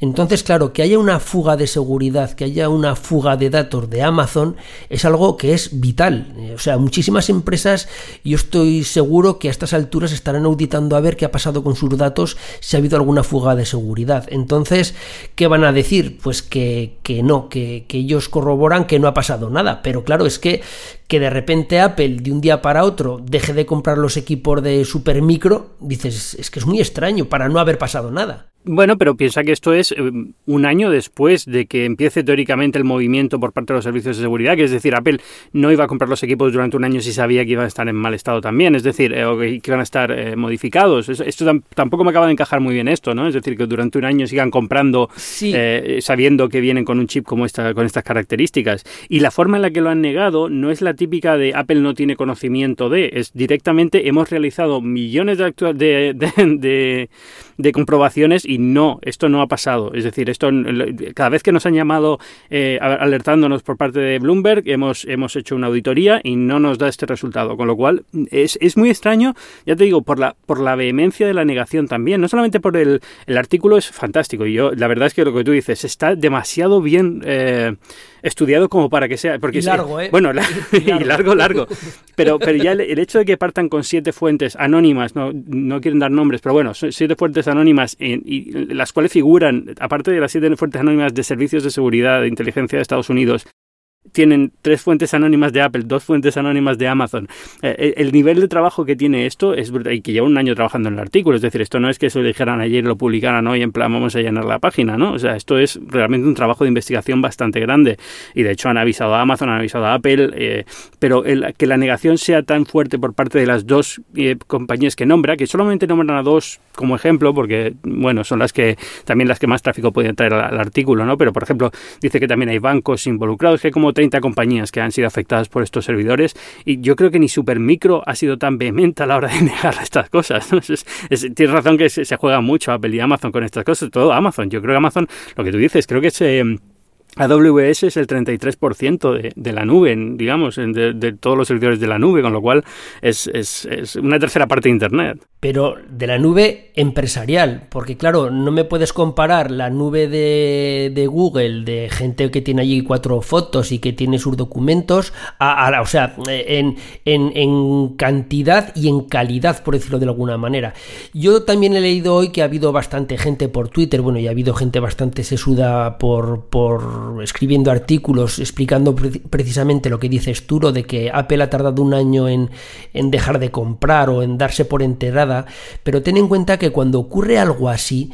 Entonces, claro, que haya una fuga de seguridad, que haya una fuga de datos de Amazon, es algo que es vital. O sea, muchísimas empresas, yo estoy seguro que a estas alturas estarán auditando a ver qué ha pasado con sus datos, si ha habido alguna fuga de seguridad. Entonces, ¿qué van a decir? Pues que, que no, que, que ellos corroboran que no ha pasado nada. Pero claro, es que que de repente Apple de un día para otro deje de comprar los equipos de supermicro, dices, es que es muy extraño para no haber pasado nada. Bueno, pero piensa que esto es eh, un año después de que empiece teóricamente el movimiento por parte de los servicios de seguridad, que es decir, Apple no iba a comprar los equipos durante un año si sabía que iban a estar en mal estado también, es decir, eh, o que, iban a estar eh, modificados. Esto tampoco me acaba de encajar muy bien esto, ¿no? Es decir, que durante un año sigan comprando sabiendo que vienen con un chip como esta, con estas características. Y la forma en la que lo han negado no es la típica de Apple no tiene conocimiento de, es directamente hemos realizado millones de, de, de, de comprobaciones y no, esto no ha pasado. Es decir, esto cada vez que nos han llamado eh, alertándonos por parte de Bloomberg, hemos, hemos hecho una auditoría y no nos da este resultado. Con lo cual, es, es muy extraño, ya te digo, por la, por la vehemencia de la negación también. No solamente por el, el artículo es fantástico. Y yo, la verdad es que lo que tú dices está demasiado bien eh, estudiado como para que sea. Porque largo, ¿eh? Bueno, y largo, largo. Pero, pero ya el, hecho de que partan con siete fuentes anónimas, no, no quieren dar nombres, pero bueno, siete fuentes anónimas y las cuales figuran, aparte de las siete fuentes anónimas de servicios de seguridad de inteligencia de Estados Unidos, tienen tres fuentes anónimas de Apple, dos fuentes anónimas de Amazon. Eh, el nivel de trabajo que tiene esto es brutal y que lleva un año trabajando en el artículo. Es decir, esto no es que se lo dijeran ayer lo publicaran hoy en plan vamos a llenar la página, ¿no? O sea, esto es realmente un trabajo de investigación bastante grande. Y de hecho han avisado a Amazon, han avisado a Apple, eh, pero el, que la negación sea tan fuerte por parte de las dos eh, compañías que nombra, que solamente nombran a dos como ejemplo, porque, bueno, son las que también las que más tráfico pueden traer al, al artículo, ¿no? Pero, por ejemplo, dice que también hay bancos involucrados, que como 30 compañías que han sido afectadas por estos servidores y yo creo que ni Supermicro ha sido tan vehemente a la hora de negar estas cosas. tienes razón que se, juega mucho Apple y Amazon con estas cosas, todo Amazon. Yo creo que Amazon, lo que tú dices, creo que se... AWS es el 33% de, de, la nube, digamos, de, de, todos los servidores de la nube, con lo cual es, es, una tercera parte de Internet. Pero de la nube empresarial, porque claro, no me puedes comparar la nube de, de Google, de gente que tiene allí cuatro fotos y que tiene sus documentos, a, a, o sea, en, en, en cantidad y en calidad, por decirlo de alguna manera. Yo también he leído hoy que ha habido bastante gente por Twitter, bueno, y ha habido gente bastante sesuda por... por escribiendo artículos explicando precisamente lo que dices tú, de que Apple ha tardado un año en, en, dejar de comprar o en darse por enterrada, pero ten en cuenta que cuando ocurre algo así,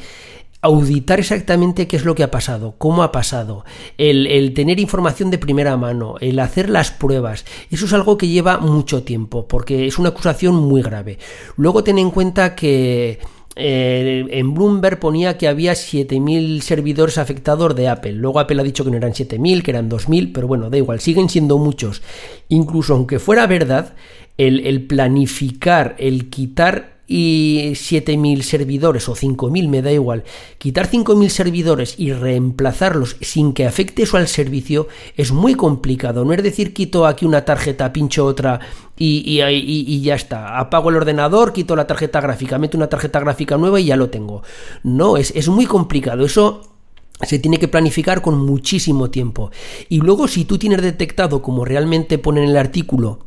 auditar exactamente qué es lo que ha pasado, cómo ha pasado, el, el, tener información de primera mano, el hacer las pruebas, eso es algo que lleva mucho tiempo, porque es una acusación muy grave. Luego ten en cuenta que eh, en Bloomberg ponía que había 7.000 servidores afectados de Apple. Luego Apple ha dicho que no eran 7.000, que eran 2.000, pero bueno, da igual, siguen siendo muchos. Incluso aunque fuera verdad, el, el planificar, el quitar y 7.000 servidores o 5.000, me da igual, quitar 5.000 servidores y reemplazarlos sin que afecte eso al servicio es muy complicado. No es decir, quito aquí una tarjeta, pincho otra y, y, y, ya está. Apago el ordenador, quito la tarjeta gráfica, meto una tarjeta gráfica nueva y ya lo tengo. No, es, es muy complicado. Eso se tiene que planificar con muchísimo tiempo. Y luego si tú tienes detectado, como realmente pone en el artículo,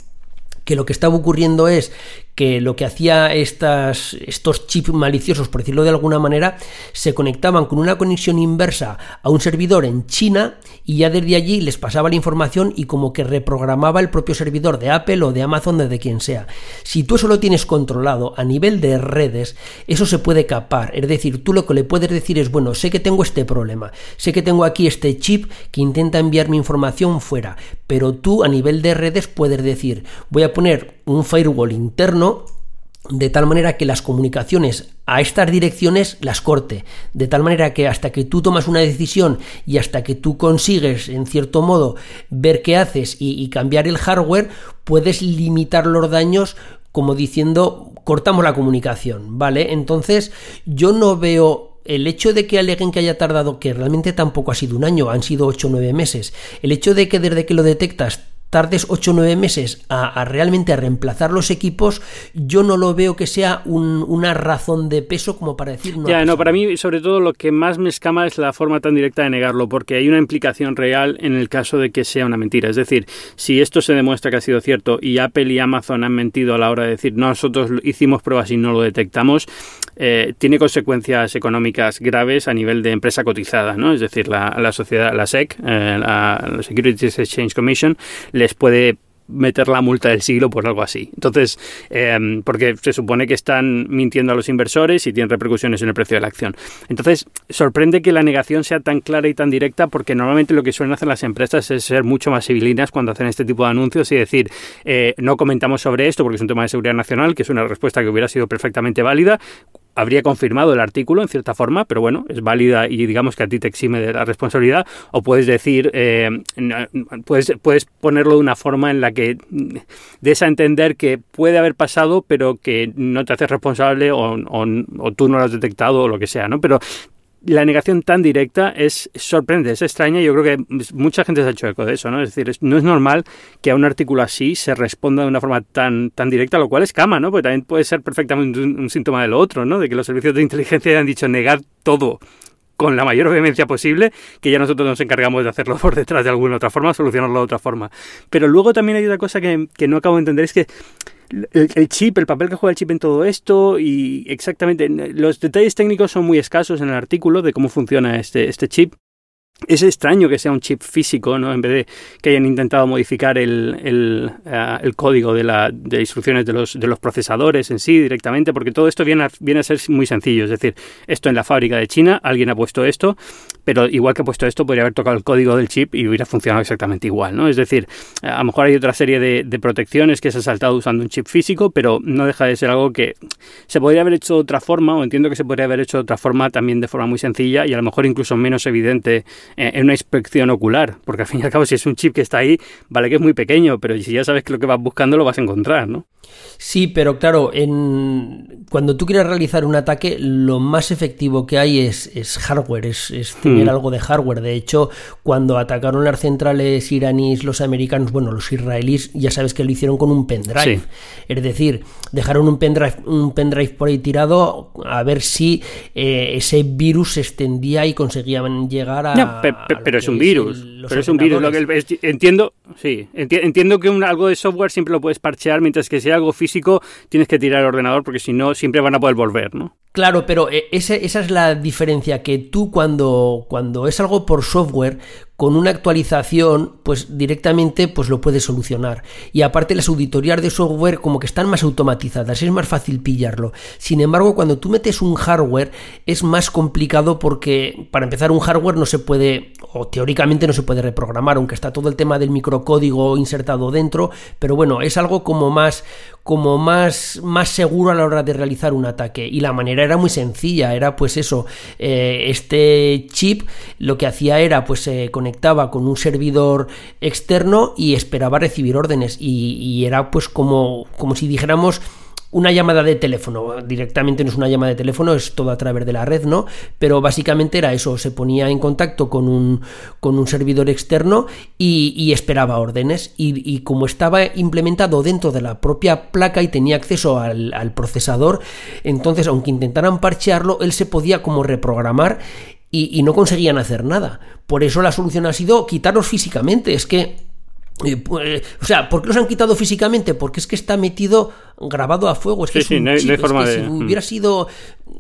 que lo que estaba ocurriendo es que lo que hacía estas, estos chips maliciosos, por decirlo de alguna manera, se conectaban con una conexión inversa a un servidor en China y ya desde allí les pasaba la información y como que reprogramaba el propio servidor de Apple o de Amazon, de quien sea. Si tú eso lo tienes controlado a nivel de redes, eso se puede capar. Es decir, tú lo que le puedes decir es, bueno, sé que tengo este problema, sé que tengo aquí este chip que intenta enviar mi información fuera, pero tú a nivel de redes puedes decir, voy a poner un firewall interno de tal manera que las comunicaciones a estas direcciones las corte, de tal manera que hasta que tú tomas una decisión y hasta que tú consigues, en cierto modo, ver qué haces y, cambiar el hardware, puedes limitar los daños como diciendo cortamos la comunicación, ¿vale? Entonces yo no veo el hecho de que aleguen que haya tardado, que realmente tampoco ha sido un año, han sido 8 o 9 meses, el hecho de que desde que lo detectas tardes 8 o 9 meses a, realmente a reemplazar los equipos, yo no lo veo que sea una razón de peso como para decir no. Ya, no, para mí sobre todo lo que más me escama es la forma tan directa de negarlo, porque hay una implicación real en el caso de que sea una mentira. Es decir, si esto se demuestra que ha sido cierto y Apple y Amazon han mentido a la hora de decir nosotros hicimos pruebas y no lo detectamos, eh, tiene consecuencias económicas graves a nivel de empresa cotizada, ¿no? Es decir, la, la sociedad, la SEC, eh, la Securities Exchange Commission, les puede meter la multa del siglo por algo así. Entonces, eh, porque se supone que están mintiendo a los inversores y tienen repercusiones en el precio de la acción. Entonces, sorprende que la negación sea tan clara y tan directa porque normalmente lo que suelen hacer las empresas es ser mucho más civilinas cuando hacen este tipo de anuncios y decir, eh, no comentamos sobre esto porque es un tema de seguridad nacional, que es una respuesta que hubiera sido perfectamente válida habría confirmado el artículo en cierta forma, pero bueno, es válida y digamos que a ti te exime de la responsabilidad, o puedes decir, eh, puedes, puedes ponerlo de una forma en la que des a entender que puede haber pasado, pero que no te haces responsable o, o tú no lo has detectado o lo que sea, ¿no? Pero la negación tan directa es sorprendente, es extraña yo creo que mucha gente se ha hecho eco de eso, ¿no? Es decir, no es normal que a un artículo así se responda de una forma tan, tan directa, lo cual es cama, ¿no? Porque también puede ser perfectamente un, síntoma de lo otro, ¿no? De que los servicios de inteligencia hayan dicho negar todo con la mayor vehemencia posible, que ya nosotros nos encargamos de hacerlo por detrás de alguna otra forma, solucionarlo de otra forma. Pero luego también hay otra cosa que, que no acabo de entender, es que el, chip, el papel que juega el chip en todo esto y exactamente los detalles técnicos son muy escasos en el artículo de cómo funciona este, este chip es extraño que sea un chip físico, ¿no? En vez de que hayan intentado modificar el, el, eh, código de, la, de instrucciones de los, de los procesadores en sí directamente, porque todo esto viene a, viene a ser muy sencillo. Es decir, esto en la fábrica de China, alguien ha puesto esto, pero igual que ha puesto esto, podría haber tocado el código del chip y hubiera funcionado exactamente igual, ¿no? Es decir, a lo mejor hay otra serie de, de protecciones que se ha saltado usando un chip físico, pero no deja de ser algo que se podría haber hecho de otra forma, o entiendo que se podría haber hecho de otra forma también de forma muy sencilla y a lo mejor incluso menos evidente en una inspección ocular, porque al fin y al cabo si es un chip que está ahí, vale que es muy pequeño, pero si ya sabes que lo que vas buscando lo vas a encontrar, ¿no? Sí, pero claro, en... cuando tú quieres realizar un ataque, lo más efectivo que hay es, es hardware, es, tener hmm. algo de hardware. De hecho, cuando atacaron las centrales iraníes los americanos, bueno, los israelíes, ya sabes que lo hicieron con un pendrive. Es decir, dejaron un pendrive, un pendrive por ahí tirado a ver si eh, ese virus se extendía y conseguían llegar a pero es un virus. pero es un virus. Lo que, entiendo, sí, entiendo que un, algo de software siempre lo puedes parchear, mientras que si algo físico tienes que tirar el ordenador porque si no siempre van a poder volver, ¿no? Claro, pero eh, esa, esa es la diferencia, que tú cuando, cuando es algo por software, con una actualización, pues directamente pues lo puedes solucionar. Y aparte las auditorías de software como que están más automatizadas, es más fácil pillarlo. Sin embargo, cuando tú metes un hardware es más complicado porque para empezar un hardware no se puede o teóricamente no se puede reprogramar, aunque está todo el tema del microcódigo insertado dentro, pero bueno, es algo como más como más, más seguro a la hora de realizar un ataque. Y la manera era muy sencilla, era pues eso, eh, este chip lo que hacía era pues se conectaba con un servidor externo y esperaba recibir órdenes y, y era pues como, como si dijéramos una llamada de teléfono, directamente no es una llamada de teléfono, es todo a través de la red, ¿no? Pero básicamente era eso, se ponía en contacto con un, con un servidor externo y, esperaba órdenes. Y, como estaba implementado dentro de la propia placa y tenía acceso al, al procesador, entonces aunque intentaran parchearlo, él se podía como reprogramar y, y no conseguían hacer nada. Por eso la solución ha sido quitarlos físicamente. Es que pues, o sea, ¿por qué los han quitado físicamente? Porque es que está metido grabado a fuego. Es que sí, no, hay, forma de... Si hubiera sido.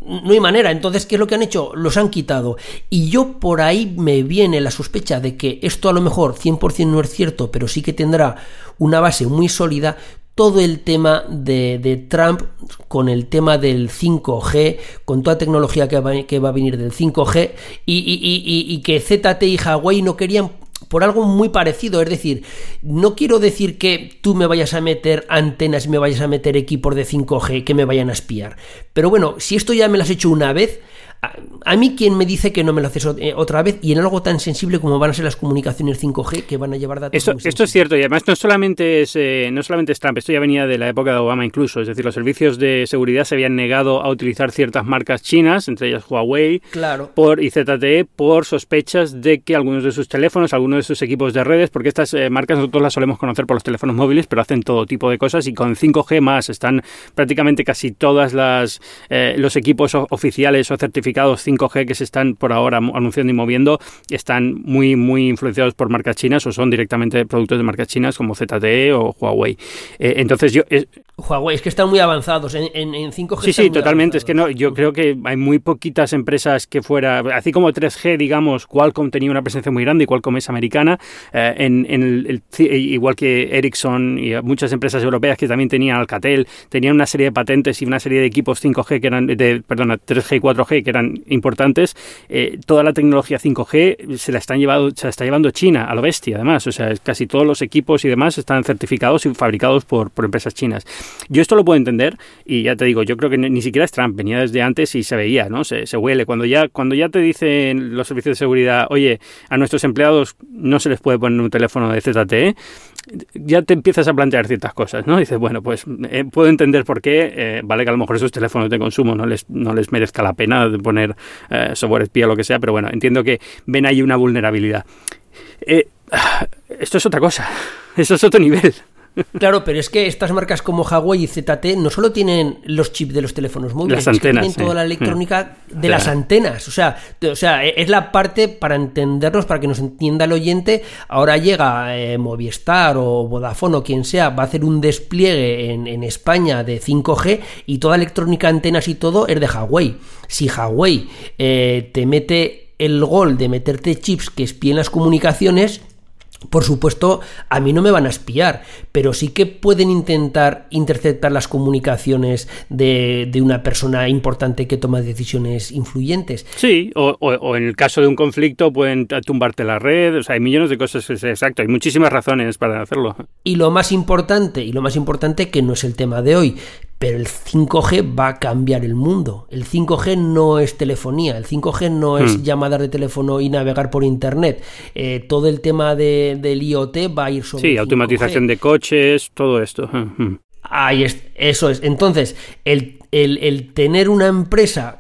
No hay manera. Entonces, ¿qué es lo que han hecho? Los han quitado. Y yo por ahí me viene la sospecha de que esto a lo mejor 100% no es cierto, pero sí que tendrá una base muy sólida. Todo el tema de, Trump con el tema del 5G, con toda tecnología que va, que va a venir del 5G, y, y, y que ZT y Huawei no querían por algo muy parecido. Es decir, no quiero decir que tú me vayas a meter antenas y me vayas a meter equipos de 5G que me vayan a espiar. Pero bueno, si esto ya me lo has hecho una vez, a, mí quien me dice que no me lo haces eh, otra vez y en algo tan sensible como van a ser las comunicaciones 5G que van a llevar datos. Esto, esto es cierto y además no solamente es eh, no solamente es Trump, esto ya venía de la época de Obama incluso, es decir, los servicios de seguridad se habían negado a utilizar ciertas marcas chinas, entre ellas Huawei, claro. por y ZTE por sospechas de que algunos de sus teléfonos, algunos de sus equipos de redes, porque estas eh, marcas nosotros las solemos conocer por los teléfonos móviles, pero hacen todo tipo de cosas y con 5G más están prácticamente casi todas las los equipos oficiales o certificados 5G que se están por ahora anunciando y moviendo están muy, muy influenciados por marcas chinas o son directamente productos de marcas chinas como ZTE o Huawei. Eh, entonces yo... Huawei, es que están muy avanzados en, en, 5G. Sí, sí, totalmente. Es que no, yo creo que hay muy poquitas empresas que fuera, así como 3G, digamos, Qualcomm tenía una presencia muy grande y Qualcomm es americana, eh, en, el, igual que Ericsson y muchas empresas europeas que también tenían Alcatel, tenían una serie de patentes y una serie de equipos 5G que eran, de, perdona, 3G y 4G que eran importantes, eh, toda la tecnología 5G se la están llevando, se está llevando China a lo bestia, además. O sea, casi todos los equipos y demás están certificados y fabricados por, por empresas chinas. Yo esto lo puedo entender y ya te digo, yo creo que ni, siquiera es Trump, venía desde antes y se veía, ¿no? Se, se huele. Cuando ya, cuando ya te dicen los servicios de seguridad, oye, a nuestros empleados no se les puede poner un teléfono de ZTE, ya te empiezas a plantear ciertas cosas, ¿no? Dices, bueno, pues eh, puedo entender por qué, eh, vale que a lo mejor esos teléfonos de consumo no les, no les merezca la pena de poner eh, software espía o lo que sea, pero bueno, entiendo que ven ahí una vulnerabilidad. esto es otra cosa, eso es otro nivel. Claro, pero es que estas marcas como Huawei y ZT no solo tienen los chips de los teléfonos móviles, las antenas, tienen toda la electrónica de las antenas. O sea, o sea, es la parte para entendernos, para que nos entienda el oyente. Ahora llega eh, Movistar o Vodafone o quien sea, va a hacer un despliegue en, España de 5G y toda electrónica, antenas y todo es de Huawei. Si Huawei eh, te mete el gol de meterte chips que espíen las comunicaciones, por supuesto, a mí no me van a espiar, pero sí que pueden intentar interceptar las comunicaciones de, una persona importante que toma decisiones influyentes. Sí, o, en el caso de un conflicto pueden tumbarte la red, o sea, hay millones de cosas, exacto, hay muchísimas razones para hacerlo. Y lo más importante, y lo más importante que no es el tema de hoy, pero el 5G va a cambiar el mundo. El 5G no es telefonía, el 5G no es hmm. llamadas de teléfono y navegar por Internet. Eh, todo el tema de, del IoT va a ir sobre... Sí, automatización de coches, todo esto. Hmm, hmm. Ahí es, eso es. Entonces, el, el, el tener una empresa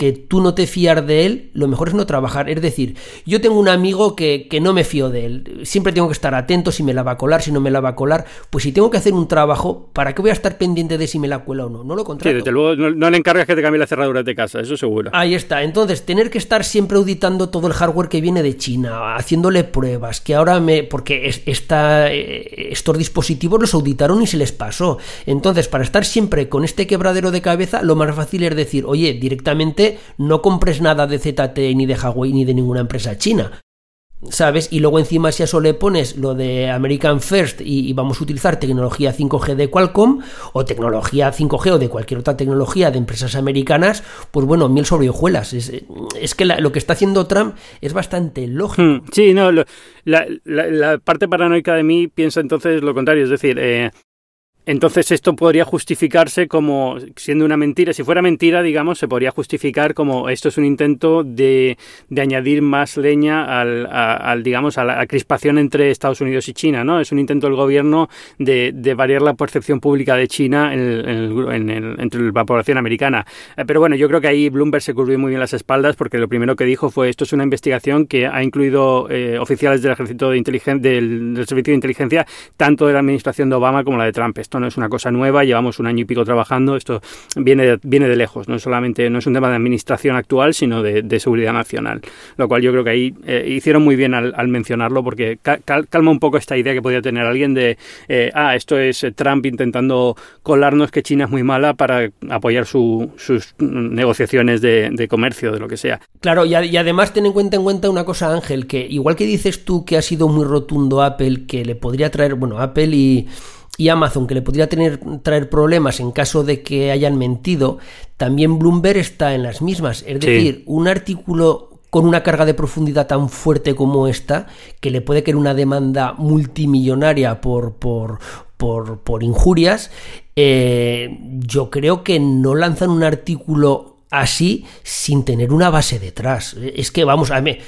que tú no te fiar de él, lo mejor es no trabajar. Es decir, yo tengo un amigo que, no me fío de él. Siempre tengo que estar atento si me la va a colar, si no me la va a colar. Pues si tengo que hacer un trabajo, ¿para qué voy a estar pendiente de si me la cuela o no? No lo contrato. Sí, desde luego no, le encargas que te cambie las cerraduras de casa, eso seguro. Ahí está. Entonces, tener que estar siempre auditando todo el hardware que viene de China, haciéndole pruebas, que ahora me... porque esta, eh, estos dispositivos los auditaron y se les pasó. Entonces, para estar siempre con este quebradero de cabeza, lo más fácil es decir, oye, directamente no compres nada de ZTE ni de Huawei ni de ninguna empresa china. ¿Sabes? Y luego encima si a eso le pones lo de American First y, vamos a utilizar tecnología 5G de Qualcomm o tecnología 5G o de cualquier otra tecnología de empresas americanas, pues bueno, miel sobre hojuelas. Es, que lo que está haciendo Trump es bastante lógico. Hmm, sí, no, la, parte paranoica de mí piensa entonces lo contrario, es decir, eh, entonces esto podría justificarse como siendo una mentira. Si fuera mentira, digamos, se podría justificar como esto es un intento de, de añadir más leña al, digamos, a la crispación entre Estados Unidos y China, ¿no? Es un intento del gobierno de, de variar la percepción pública de China en entre la población americana. Eh, pero bueno, yo creo que ahí Bloomberg se cubrió muy bien las espaldas porque lo primero que dijo fue esto es una investigación que ha incluido eh, oficiales del ejército de inteligencia, del, del servicio de inteligencia, tanto de la administración de Obama como la de Trump. Esto no es una cosa nueva, llevamos un año y pico trabajando, esto viene de, viene de lejos, no solamente no es un tema de administración actual, sino de, seguridad nacional, lo cual yo creo que ahí eh, hicieron muy bien al, mencionarlo porque calma un poco esta idea que podía tener alguien de, eh, ah, esto es eh, Trump intentando colarnos que China es muy mala para apoyar sus negociaciones de, comercio, de lo que sea. Claro, y, y además ten en cuenta, en cuenta una cosa, Ángel, que igual que dices tú que ha sido muy rotundo Apple, que le podría traer, bueno, Apple y y Amazon, que le podría tener, traer problemas en caso de que hayan mentido, también Bloomberg está en las mismas. Es decir, un artículo con una carga de profundidad tan fuerte como esta, que le puede caer una demanda multimillonaria por, por, por, por injurias, eh, yo creo que no lanzan un artículo así sin tener una base detrás. Es que, vamos, a mí,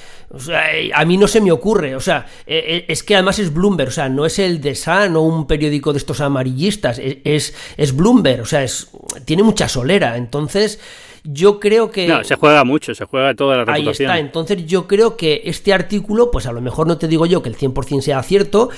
a mí no se me ocurre. O sea, e, e, es que además es Bloomberg. O sea, no es el The Sun o un periódico de estos amarillistas. E, es, es Bloomberg. O sea, es, tiene mucha solera. Entonces, yo creo que... No, se juega mucho, se juega toda la reputación. Ahí está. Entonces, yo creo que este artículo, pues a lo mejor no te digo yo que el 100% sea cierto,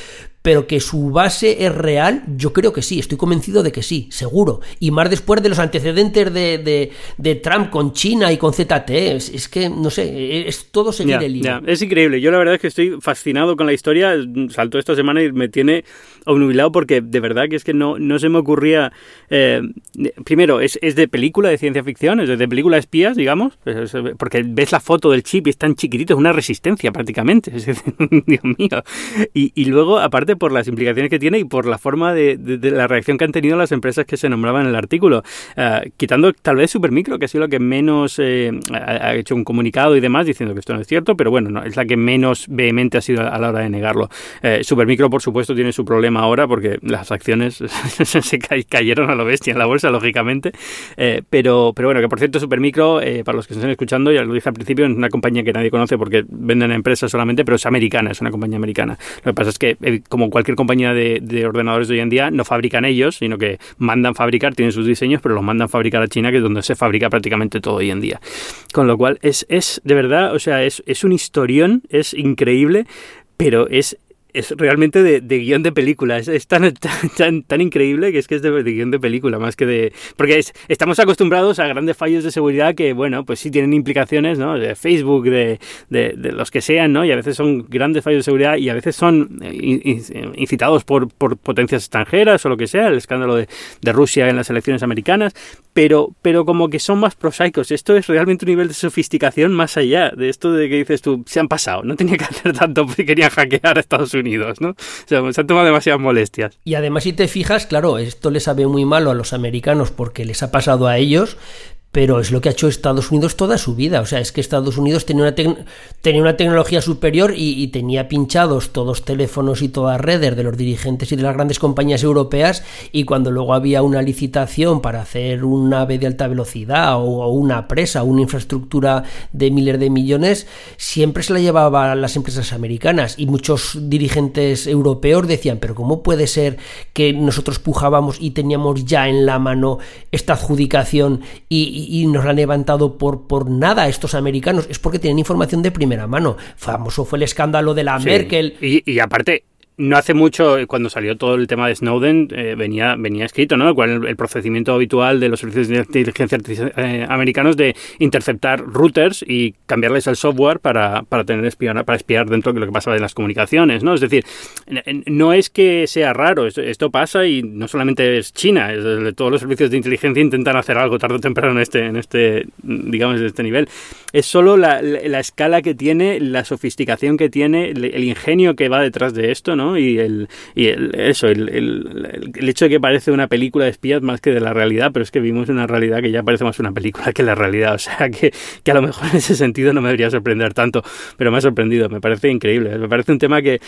pero que su base es real, yo creo que sí, estoy convencido de que sí, seguro. Y más después de los antecedentes de, de, Trump con China y con ZTE, es, que, no sé, es todo seguir el hilo. Es increíble, yo la verdad es que estoy fascinado con la historia, saltó esta semana y me tiene obnubilado porque de verdad que es que no, no se me ocurría... Eh, primero, es, es, de película de ciencia ficción, es de película de espías, digamos, porque ves la foto del chip y es tan chiquitito, es una resistencia prácticamente, Dios mío. Y, y luego, aparte, por las implicaciones que tiene y por la forma de, la reacción que han tenido las empresas que se nombraban en el artículo. Eh, quitando tal vez Supermicro, que ha sido lo que menos eh, ha hecho un comunicado y demás diciendo que esto no es cierto, pero bueno, no, es la que menos vehemente ha sido a la hora de negarlo. Supermicro, por supuesto, tiene su problema ahora porque las acciones se cayeron a lo bestia en la bolsa, lógicamente. pero, pero bueno, que por cierto, Supermicro, para los que se están escuchando, ya lo dije al principio, es una compañía que nadie conoce porque venden a empresas solamente, pero es americana, es una compañía americana. Lo que pasa es que, eh, como cualquier compañía de, ordenadores de hoy en día, no fabrican ellos, sino que mandan fabricar, tienen sus diseños, pero los mandan fabricar a China, que es donde se fabrica prácticamente todo hoy en día. Con lo cual, es, es de verdad, o sea, es, es un historión, es increíble, pero es es realmente de, guion de película. Es, tan, tan, tan, increíble que es que es de, guion de película, más que de... Porque estamos acostumbrados a grandes fallos de seguridad que, bueno, pues sí tienen implicaciones, ¿no? De Facebook, de, de, los que sean, ¿no? Y a veces son grandes fallos de seguridad y a veces son eh, incitados por, por potencias extranjeras o lo que sea, el escándalo de, Rusia en las elecciones americanas, pero, pero como que son más prosaicos. Esto es realmente un nivel de sofisticación más allá de esto de que dices tú, se han pasado, no tenía que hacer tanto porque querían hackear a Estados Unidos ¿no? O sea, se han tomado demasiadas molestias. Y además, si te fijas, claro, esto le sabe muy malo a los americanos porque les ha pasado a ellos, pero es lo que ha hecho Estados Unidos toda su vida. O sea, es que Estados Unidos tenía una, tenía una tecnología superior y, tenía pinchados todos teléfonos y todas redes de los dirigentes y de las grandes compañías europeas y cuando luego había una licitación para hacer una ave de alta velocidad o, una presa, una infraestructura de miles de millones, siempre se la llevaban las empresas americanas y muchos dirigentes europeos decían, pero ¿cómo puede ser que nosotros pujábamos y teníamos ya en la mano esta adjudicación y, nos la han levantado por, por nada estos americanos, es porque tienen información de primera mano. Famoso fue el escándalo de la Merkel. Y, y aparte, no hace mucho, cuando salió todo el tema de Snowden, eh, venía, venía escrito, ¿no? El, el, procedimiento habitual de los servicios de inteligencia eh, americanos de interceptar routers y cambiarles el software para, para tener espiar, para espiar dentro de lo que pasaba en las comunicaciones, ¿no? Es decir, no es que sea raro, esto, pasa y no solamente es China, es todos los servicios de inteligencia intentan hacer algo tarde o temprano en este, en este digamos, en este nivel. Es solo la, escala que tiene, la sofisticación que tiene, el ingenio que va detrás de esto, ¿no? Y, el, y el, eso, el, el, hecho de que parece una película de espías más que de la realidad, pero es que vimos una realidad que ya parece más una película que la realidad. O sea, que, que a lo mejor en ese sentido no me debería sorprender tanto, pero me ha sorprendido. Me parece increíble. Me parece un tema que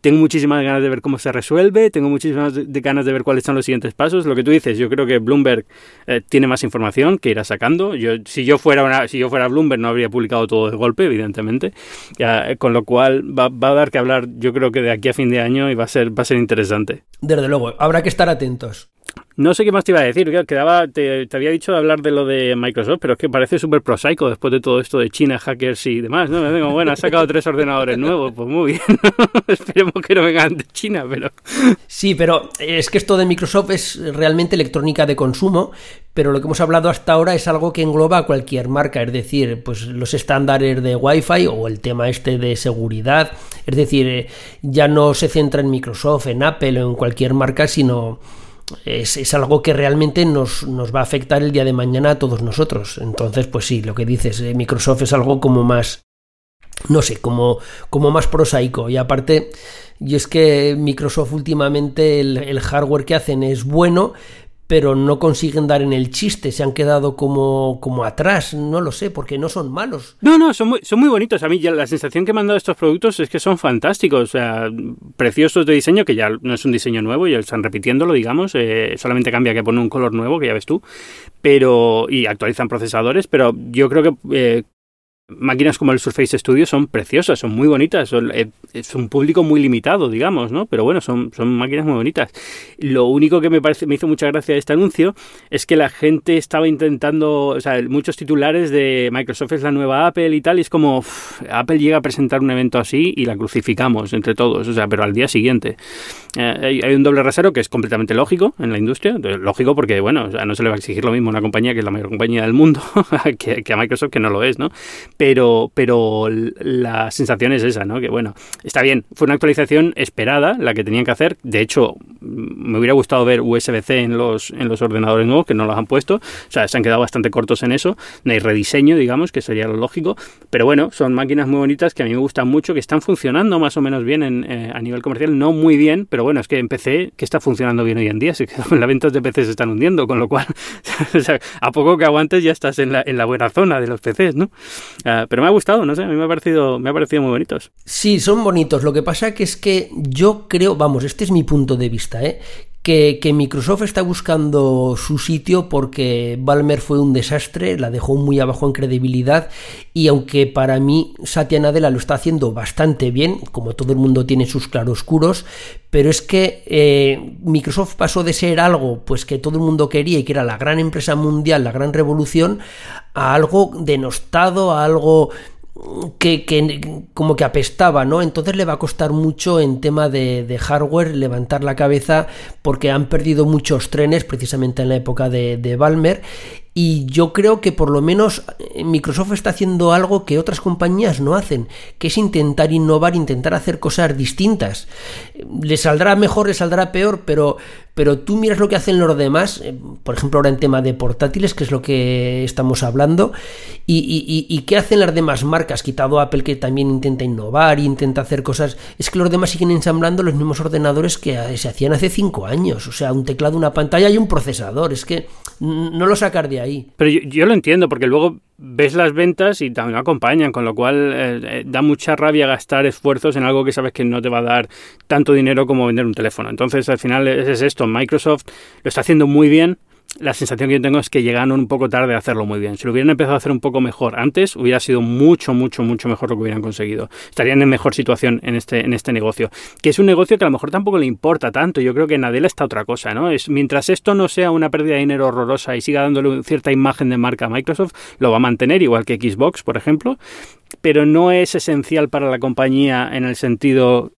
tengo muchísimas ganas de ver cómo se resuelve, tengo muchísimas ganas de ver cuáles son los siguientes pasos. Lo que tú dices, yo creo que Bloomberg eh, tiene más información que irá sacando. Yo, si yo fuera una, si yo fuera Bloomberg no habría publicado todo de golpe, evidentemente. Ya, con lo cual va, va a dar que hablar, yo creo que de aquí a fin de año y va a ser, va a ser interesante. Desde luego, habrá que estar atentos. No sé qué más te iba a decir, quedaba, te, había dicho de hablar de lo de Microsoft, pero es que parece súper prosaico después de todo esto de China, hackers y demás, ¿no? Bueno, ha sacado tres ordenadores nuevos, pues muy bien, esperemos que no vengan de China, pero... Sí, pero es que esto de Microsoft es realmente electrónica de consumo, pero lo que hemos hablado hasta ahora es algo que engloba a cualquier marca, es decir, pues los estándares de Wi-Fi o el tema este de seguridad, es decir, eh, ya no se centra en Microsoft, en Apple o en cualquier marca, sino es, algo que realmente nos, nos, va a afectar el día de mañana a todos nosotros. Entonces, pues sí, lo que dices, eh, Microsoft es algo como más, no sé, como, como más prosaico. Y aparte, y es que Microsoft últimamente el hardware que hacen es bueno, pero no consiguen dar en el chiste, se han quedado como, como atrás, no lo sé, porque no son malos. No, no, son muy, son muy bonitos. A mí ya la sensación que me han dado estos productos es que son fantásticos, o sea, preciosos de diseño, que ya no es un diseño nuevo, ya están repitiéndolo, digamos, eh, solamente cambia que pone un color nuevo, que ya ves tú, pero y actualizan procesadores, pero yo creo que eh, máquinas como el Surface Studio son preciosas, son muy bonitas, son, eh, es un público muy limitado, digamos, ¿no? Pero bueno, son, son máquinas muy bonitas. Lo único que me parece, me hizo mucha gracia este anuncio es que la gente estaba intentando, o sea, muchos titulares de Microsoft es la nueva Apple y tal, y es como Apple llega a presentar un evento así y la crucificamos entre todos, o sea, pero al día siguiente. Eh, hay un doble rasero que es completamente lógico en la industria, lógico porque, bueno, no se le va a exigir lo mismo a una compañía que es la mayor compañía del mundo que, que a Microsoft, que no lo es, ¿no? Pero, pero la sensación es esa, ¿no? Que bueno, está bien, fue una actualización esperada, la que tenían que hacer. De hecho, me hubiera gustado ver USB-C en los, en los ordenadores nuevos, que no los han puesto. O sea, se han quedado bastante cortos en eso. No hay rediseño, digamos, que sería lo lógico. Pero bueno, son máquinas muy bonitas que a mí me gustan mucho, que están funcionando más o menos bien en, eh, a nivel comercial. No muy bien, pero bueno, es que en PC, que está funcionando bien hoy en día, que las ventas de PC se están hundiendo, con lo cual, a poco que aguantes ya estás en la, en la buena zona de los PCs, ¿no? Pero me ha gustado, no sé, a mí me ha parecido, me ha parecido muy bonitos. Sí, son bonitos. Lo que pasa que es que yo creo, vamos, este es mi punto de vista, ¿eh? Que, Microsoft está buscando su sitio porque Balmer fue un desastre, la dejó muy abajo en credibilidad y aunque para mí Satya Nadella lo está haciendo bastante bien, como todo el mundo tiene sus claroscuros, pero es que eh, Microsoft pasó de ser algo pues que todo el mundo quería y que era la gran empresa mundial, la gran revolución, a algo denostado, a algo que, que, como que apestaba, ¿no? Entonces le va a costar mucho en tema de, hardware levantar la cabeza porque han perdido muchos trenes precisamente en la época de, de Balmer y yo creo que por lo menos eh, Microsoft está haciendo algo que otras compañías no hacen, que es intentar innovar, intentar hacer cosas distintas. Le saldrá mejor, le saldrá peor, pero, pero tú miras lo que hacen los demás, eh, por ejemplo ahora en tema de portátiles, que es lo que estamos hablando, y, y, y qué hacen las demás marcas, quitado Apple que también intenta innovar intenta hacer cosas, es que los demás siguen ensamblando los mismos ordenadores que eh, se hacían hace cinco años, o sea, un teclado, una pantalla y un procesador, es que no lo sacar de ahí. Pero yo, lo entiendo, porque luego ves las ventas y también acompañan, con lo cual eh, eh, da mucha rabia gastar esfuerzos en algo que sabes que no te va a dar tanto dinero como vender un teléfono. Entonces, al final es esto, Microsoft lo está haciendo muy bien, la sensación que yo tengo es que llegaron un poco tarde a hacerlo muy bien. Si lo hubieran empezado a hacer un poco mejor antes, hubiera sido mucho, mucho, mucho mejor lo que hubieran conseguido. Estarían en mejor situación en este, en este negocio. Que es un negocio que a lo mejor tampoco le importa tanto. Yo creo que en Adela está otra cosa, ¿no? Es, mientras esto no sea una pérdida de dinero horrorosa y siga dándole cierta imagen de marca a Microsoft, lo va a mantener, igual que Xbox, por ejemplo. Pero no es esencial para la compañía en el sentido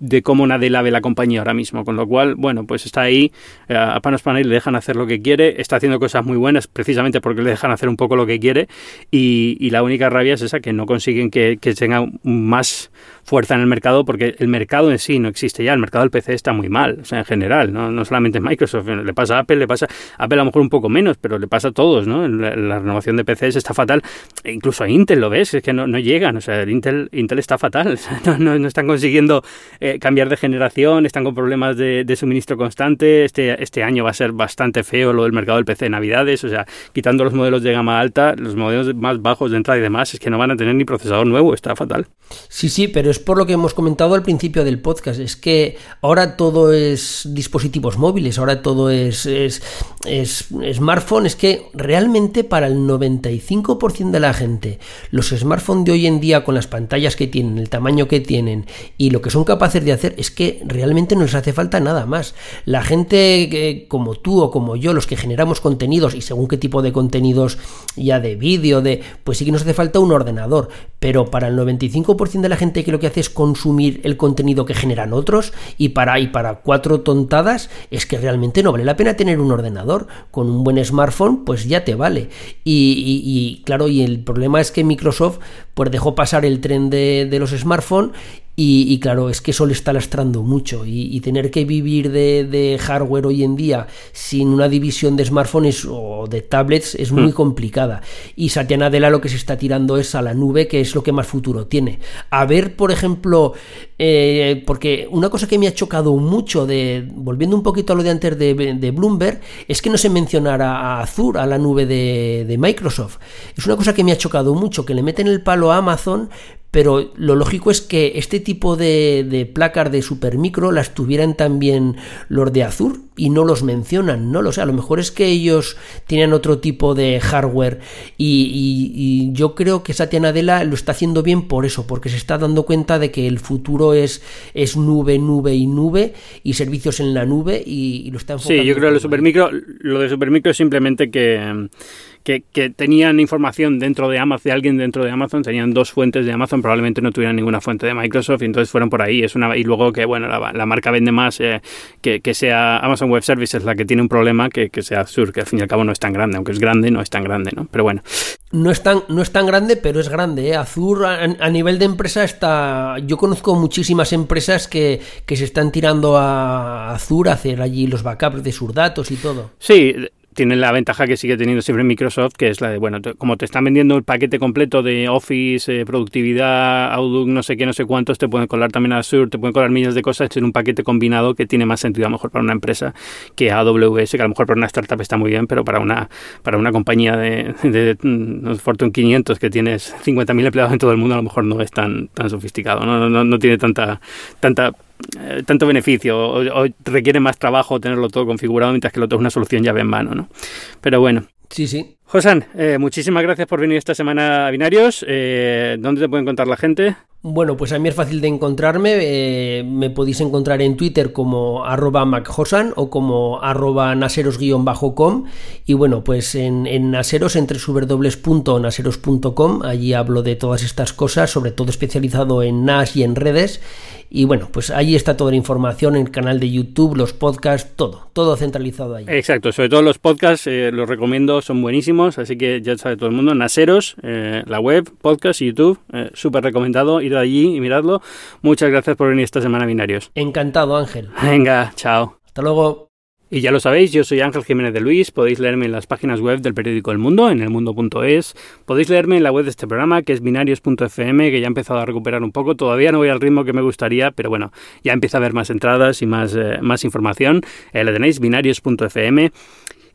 de cómo nadie la ve la compañía ahora mismo, con lo cual, bueno, pues está ahí, eh, a Panos Panay le dejan hacer lo que quiere, está haciendo cosas muy buenas precisamente porque le dejan hacer un poco lo que quiere y, la única rabia es esa, que no consiguen que, tenga más fuerza en el mercado porque el mercado en sí no existe ya, el mercado del PC está muy mal, o sea, en general, no, no solamente Microsoft, le pasa a Apple, le pasa a Apple a lo mejor un poco menos, pero le pasa a todos, ¿no? La, renovación de PCs está fatal, e incluso a Intel lo ves, es que no, no llegan, o sea, el Intel, Intel está fatal, no, no, no están consiguiendo eh, cambiar de generación, están con problemas de, suministro constante, este, este año va a ser bastante feo lo del mercado del PC de Navidades, o sea, quitando los modelos de gama alta, los modelos más bajos de entrada y demás, es que no van a tener ni procesador nuevo, está fatal. Sí, sí, pero es por lo que hemos comentado al principio del podcast, es que ahora todo es dispositivos móviles, ahora todo es, es, es smartphone, es que realmente para el 95% de la gente, los smartphones de hoy en día con las pantallas que tienen, el tamaño que tienen y lo que son capaces de hacer, es que realmente no les hace falta nada más. La gente que, como tú o como yo, los que generamos contenidos y según qué tipo de contenidos ya de vídeo, de, pues sí que nos hace falta un ordenador, pero para el 95% de la gente que lo que hace es consumir el contenido que generan otros y para, y para cuatro tontadas es que realmente no vale la pena tener un ordenador. Con un buen smartphone pues ya te vale. Y claro, y el problema es que Microsoft pues dejó pasar el tren de, de los smartphones y, y, claro, es que eso le está lastrando mucho y, y tener que vivir de, de, hardware hoy en día sin una división de smartphones o de tablets es muy mm. complicada. Y Satya Nadella lo que se está tirando es a la nube, que es lo que más futuro tiene. A ver, por ejemplo, eh, porque una cosa que me ha chocado mucho, de volviendo un poquito a lo de antes de, de Bloomberg, es que no se mencionara a Azure, a la nube de, de Microsoft. Es una cosa que me ha chocado mucho, que le meten el palo a Amazon, pero lo lógico es que este tipo de, de placas de supermicro las tuvieran también los de Azure y no los mencionan, no lo sé, a lo mejor es que ellos tienen otro tipo de hardware y, y, y yo creo que Satya Nadella lo está haciendo bien por eso, porque se está dando cuenta de que el futuro es, es nube, nube y nube y servicios en la nube y, y lo está enfocando. Sí, yo creo que lo, supermicro, lo de supermicro es simplemente que que, tenían información dentro de Amazon, de alguien dentro de Amazon, tenían dos fuentes de Amazon, probablemente no tuvieran ninguna fuente de Microsoft y entonces fueron por ahí. Es una, y luego que, bueno, la, marca vende más eh, que, que, sea Amazon Web Services la que tiene un problema que, que sea Azure, que al fin y al cabo no es tan grande, aunque es grande, no es tan grande, ¿no? Pero bueno. No es tan, no es tan grande, pero es grande. ¿eh? Azure a, nivel de empresa está... Yo conozco muchísimas empresas que, que se están tirando a Azure a hacer allí los backups de sus datos y todo. Sí, tiene la ventaja que sigue teniendo siempre Microsoft, que es la de, bueno, como te están vendiendo el paquete completo de Office, eh, productividad, Outlook, no sé qué, no sé cuántos, te pueden colar también Azure, te pueden colar millones de cosas en un paquete combinado que tiene más sentido a lo mejor para una empresa que AWS, que a lo mejor para una startup está muy bien, pero para una, para una compañía de, de, mm, Fortune 500 que tienes 50.000 empleados en todo el mundo, a lo mejor no es tan, tan sofisticado, no, no, no tiene tanta, tanta eh, tanto beneficio o, requiere más trabajo tenerlo todo configurado mientras que lo otro es una solución llave en mano, ¿no? Pero bueno. Sí, sí. Josan, eh, muchísimas gracias por venir esta semana a Binarios. Eh, ¿Dónde te puede encontrar la gente? Bueno, pues a mí es fácil de encontrarme. Eh, me podéis encontrar en Twitter como arroba macjosan o como arroba naseros-com. Y bueno, pues en, en Naseros, entre www.naseros.com, allí hablo de todas estas cosas, sobre todo especializado en NAS y en redes. Y bueno, pues ahí está toda la información, en el canal de YouTube, los podcasts, todo, todo centralizado ahí. Exacto, sobre todo los podcasts, eh, los recomiendo, son buenísimos, así que ya sabe todo el mundo, Naseros, eh, la web, podcast y YouTube, súper recomendado. Ir allí y miradlo. Muchas gracias por venir esta semana, Binarios. Encantado, Ángel. Venga, chao. Hasta luego. Y ya lo sabéis, yo soy Ángel Jiménez de Luis, podéis leerme en las páginas web del periódico El Mundo, en elmundo.es, podéis leerme en la web de este programa, que es binarios.fm, que ya ha empezado a recuperar un poco, todavía no voy al ritmo que me gustaría, pero bueno, ya empieza a haber más entradas y más, eh, más información, eh, le tenéis binarios.fm.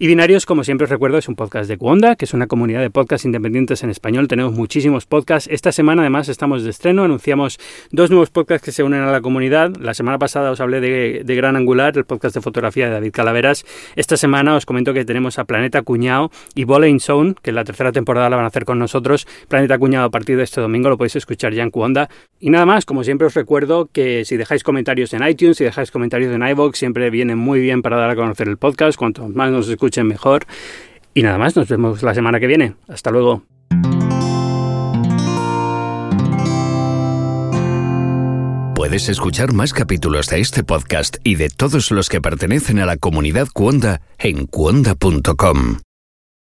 Y Binarios, como siempre os recuerdo, es un podcast de Cuonda, que es una comunidad de podcasts independientes en español. Tenemos muchísimos podcasts. Esta semana, además, estamos de estreno. Anunciamos dos nuevos podcasts que se unen a la comunidad. La semana pasada os hablé de, Gran Angular, el podcast de fotografía de David Calaveras. Esta semana os comento que tenemos a Planeta Cuñado y Bowling Zone, que en la tercera temporada la van a hacer con nosotros. Planeta Cuñado a partir de este domingo lo podéis escuchar ya en Cuonda. Y nada más, como siempre os recuerdo que si dejáis comentarios en iTunes, si dejáis comentarios en iVoox, siempre viene muy bien para dar a conocer el podcast. Cuanto más nos mejor. Y nada más, nos vemos la semana que viene. Hasta luego. Puedes escuchar más capítulos de este podcast y de todos los que pertenecen a la comunidad Cuonda en cuonda.com.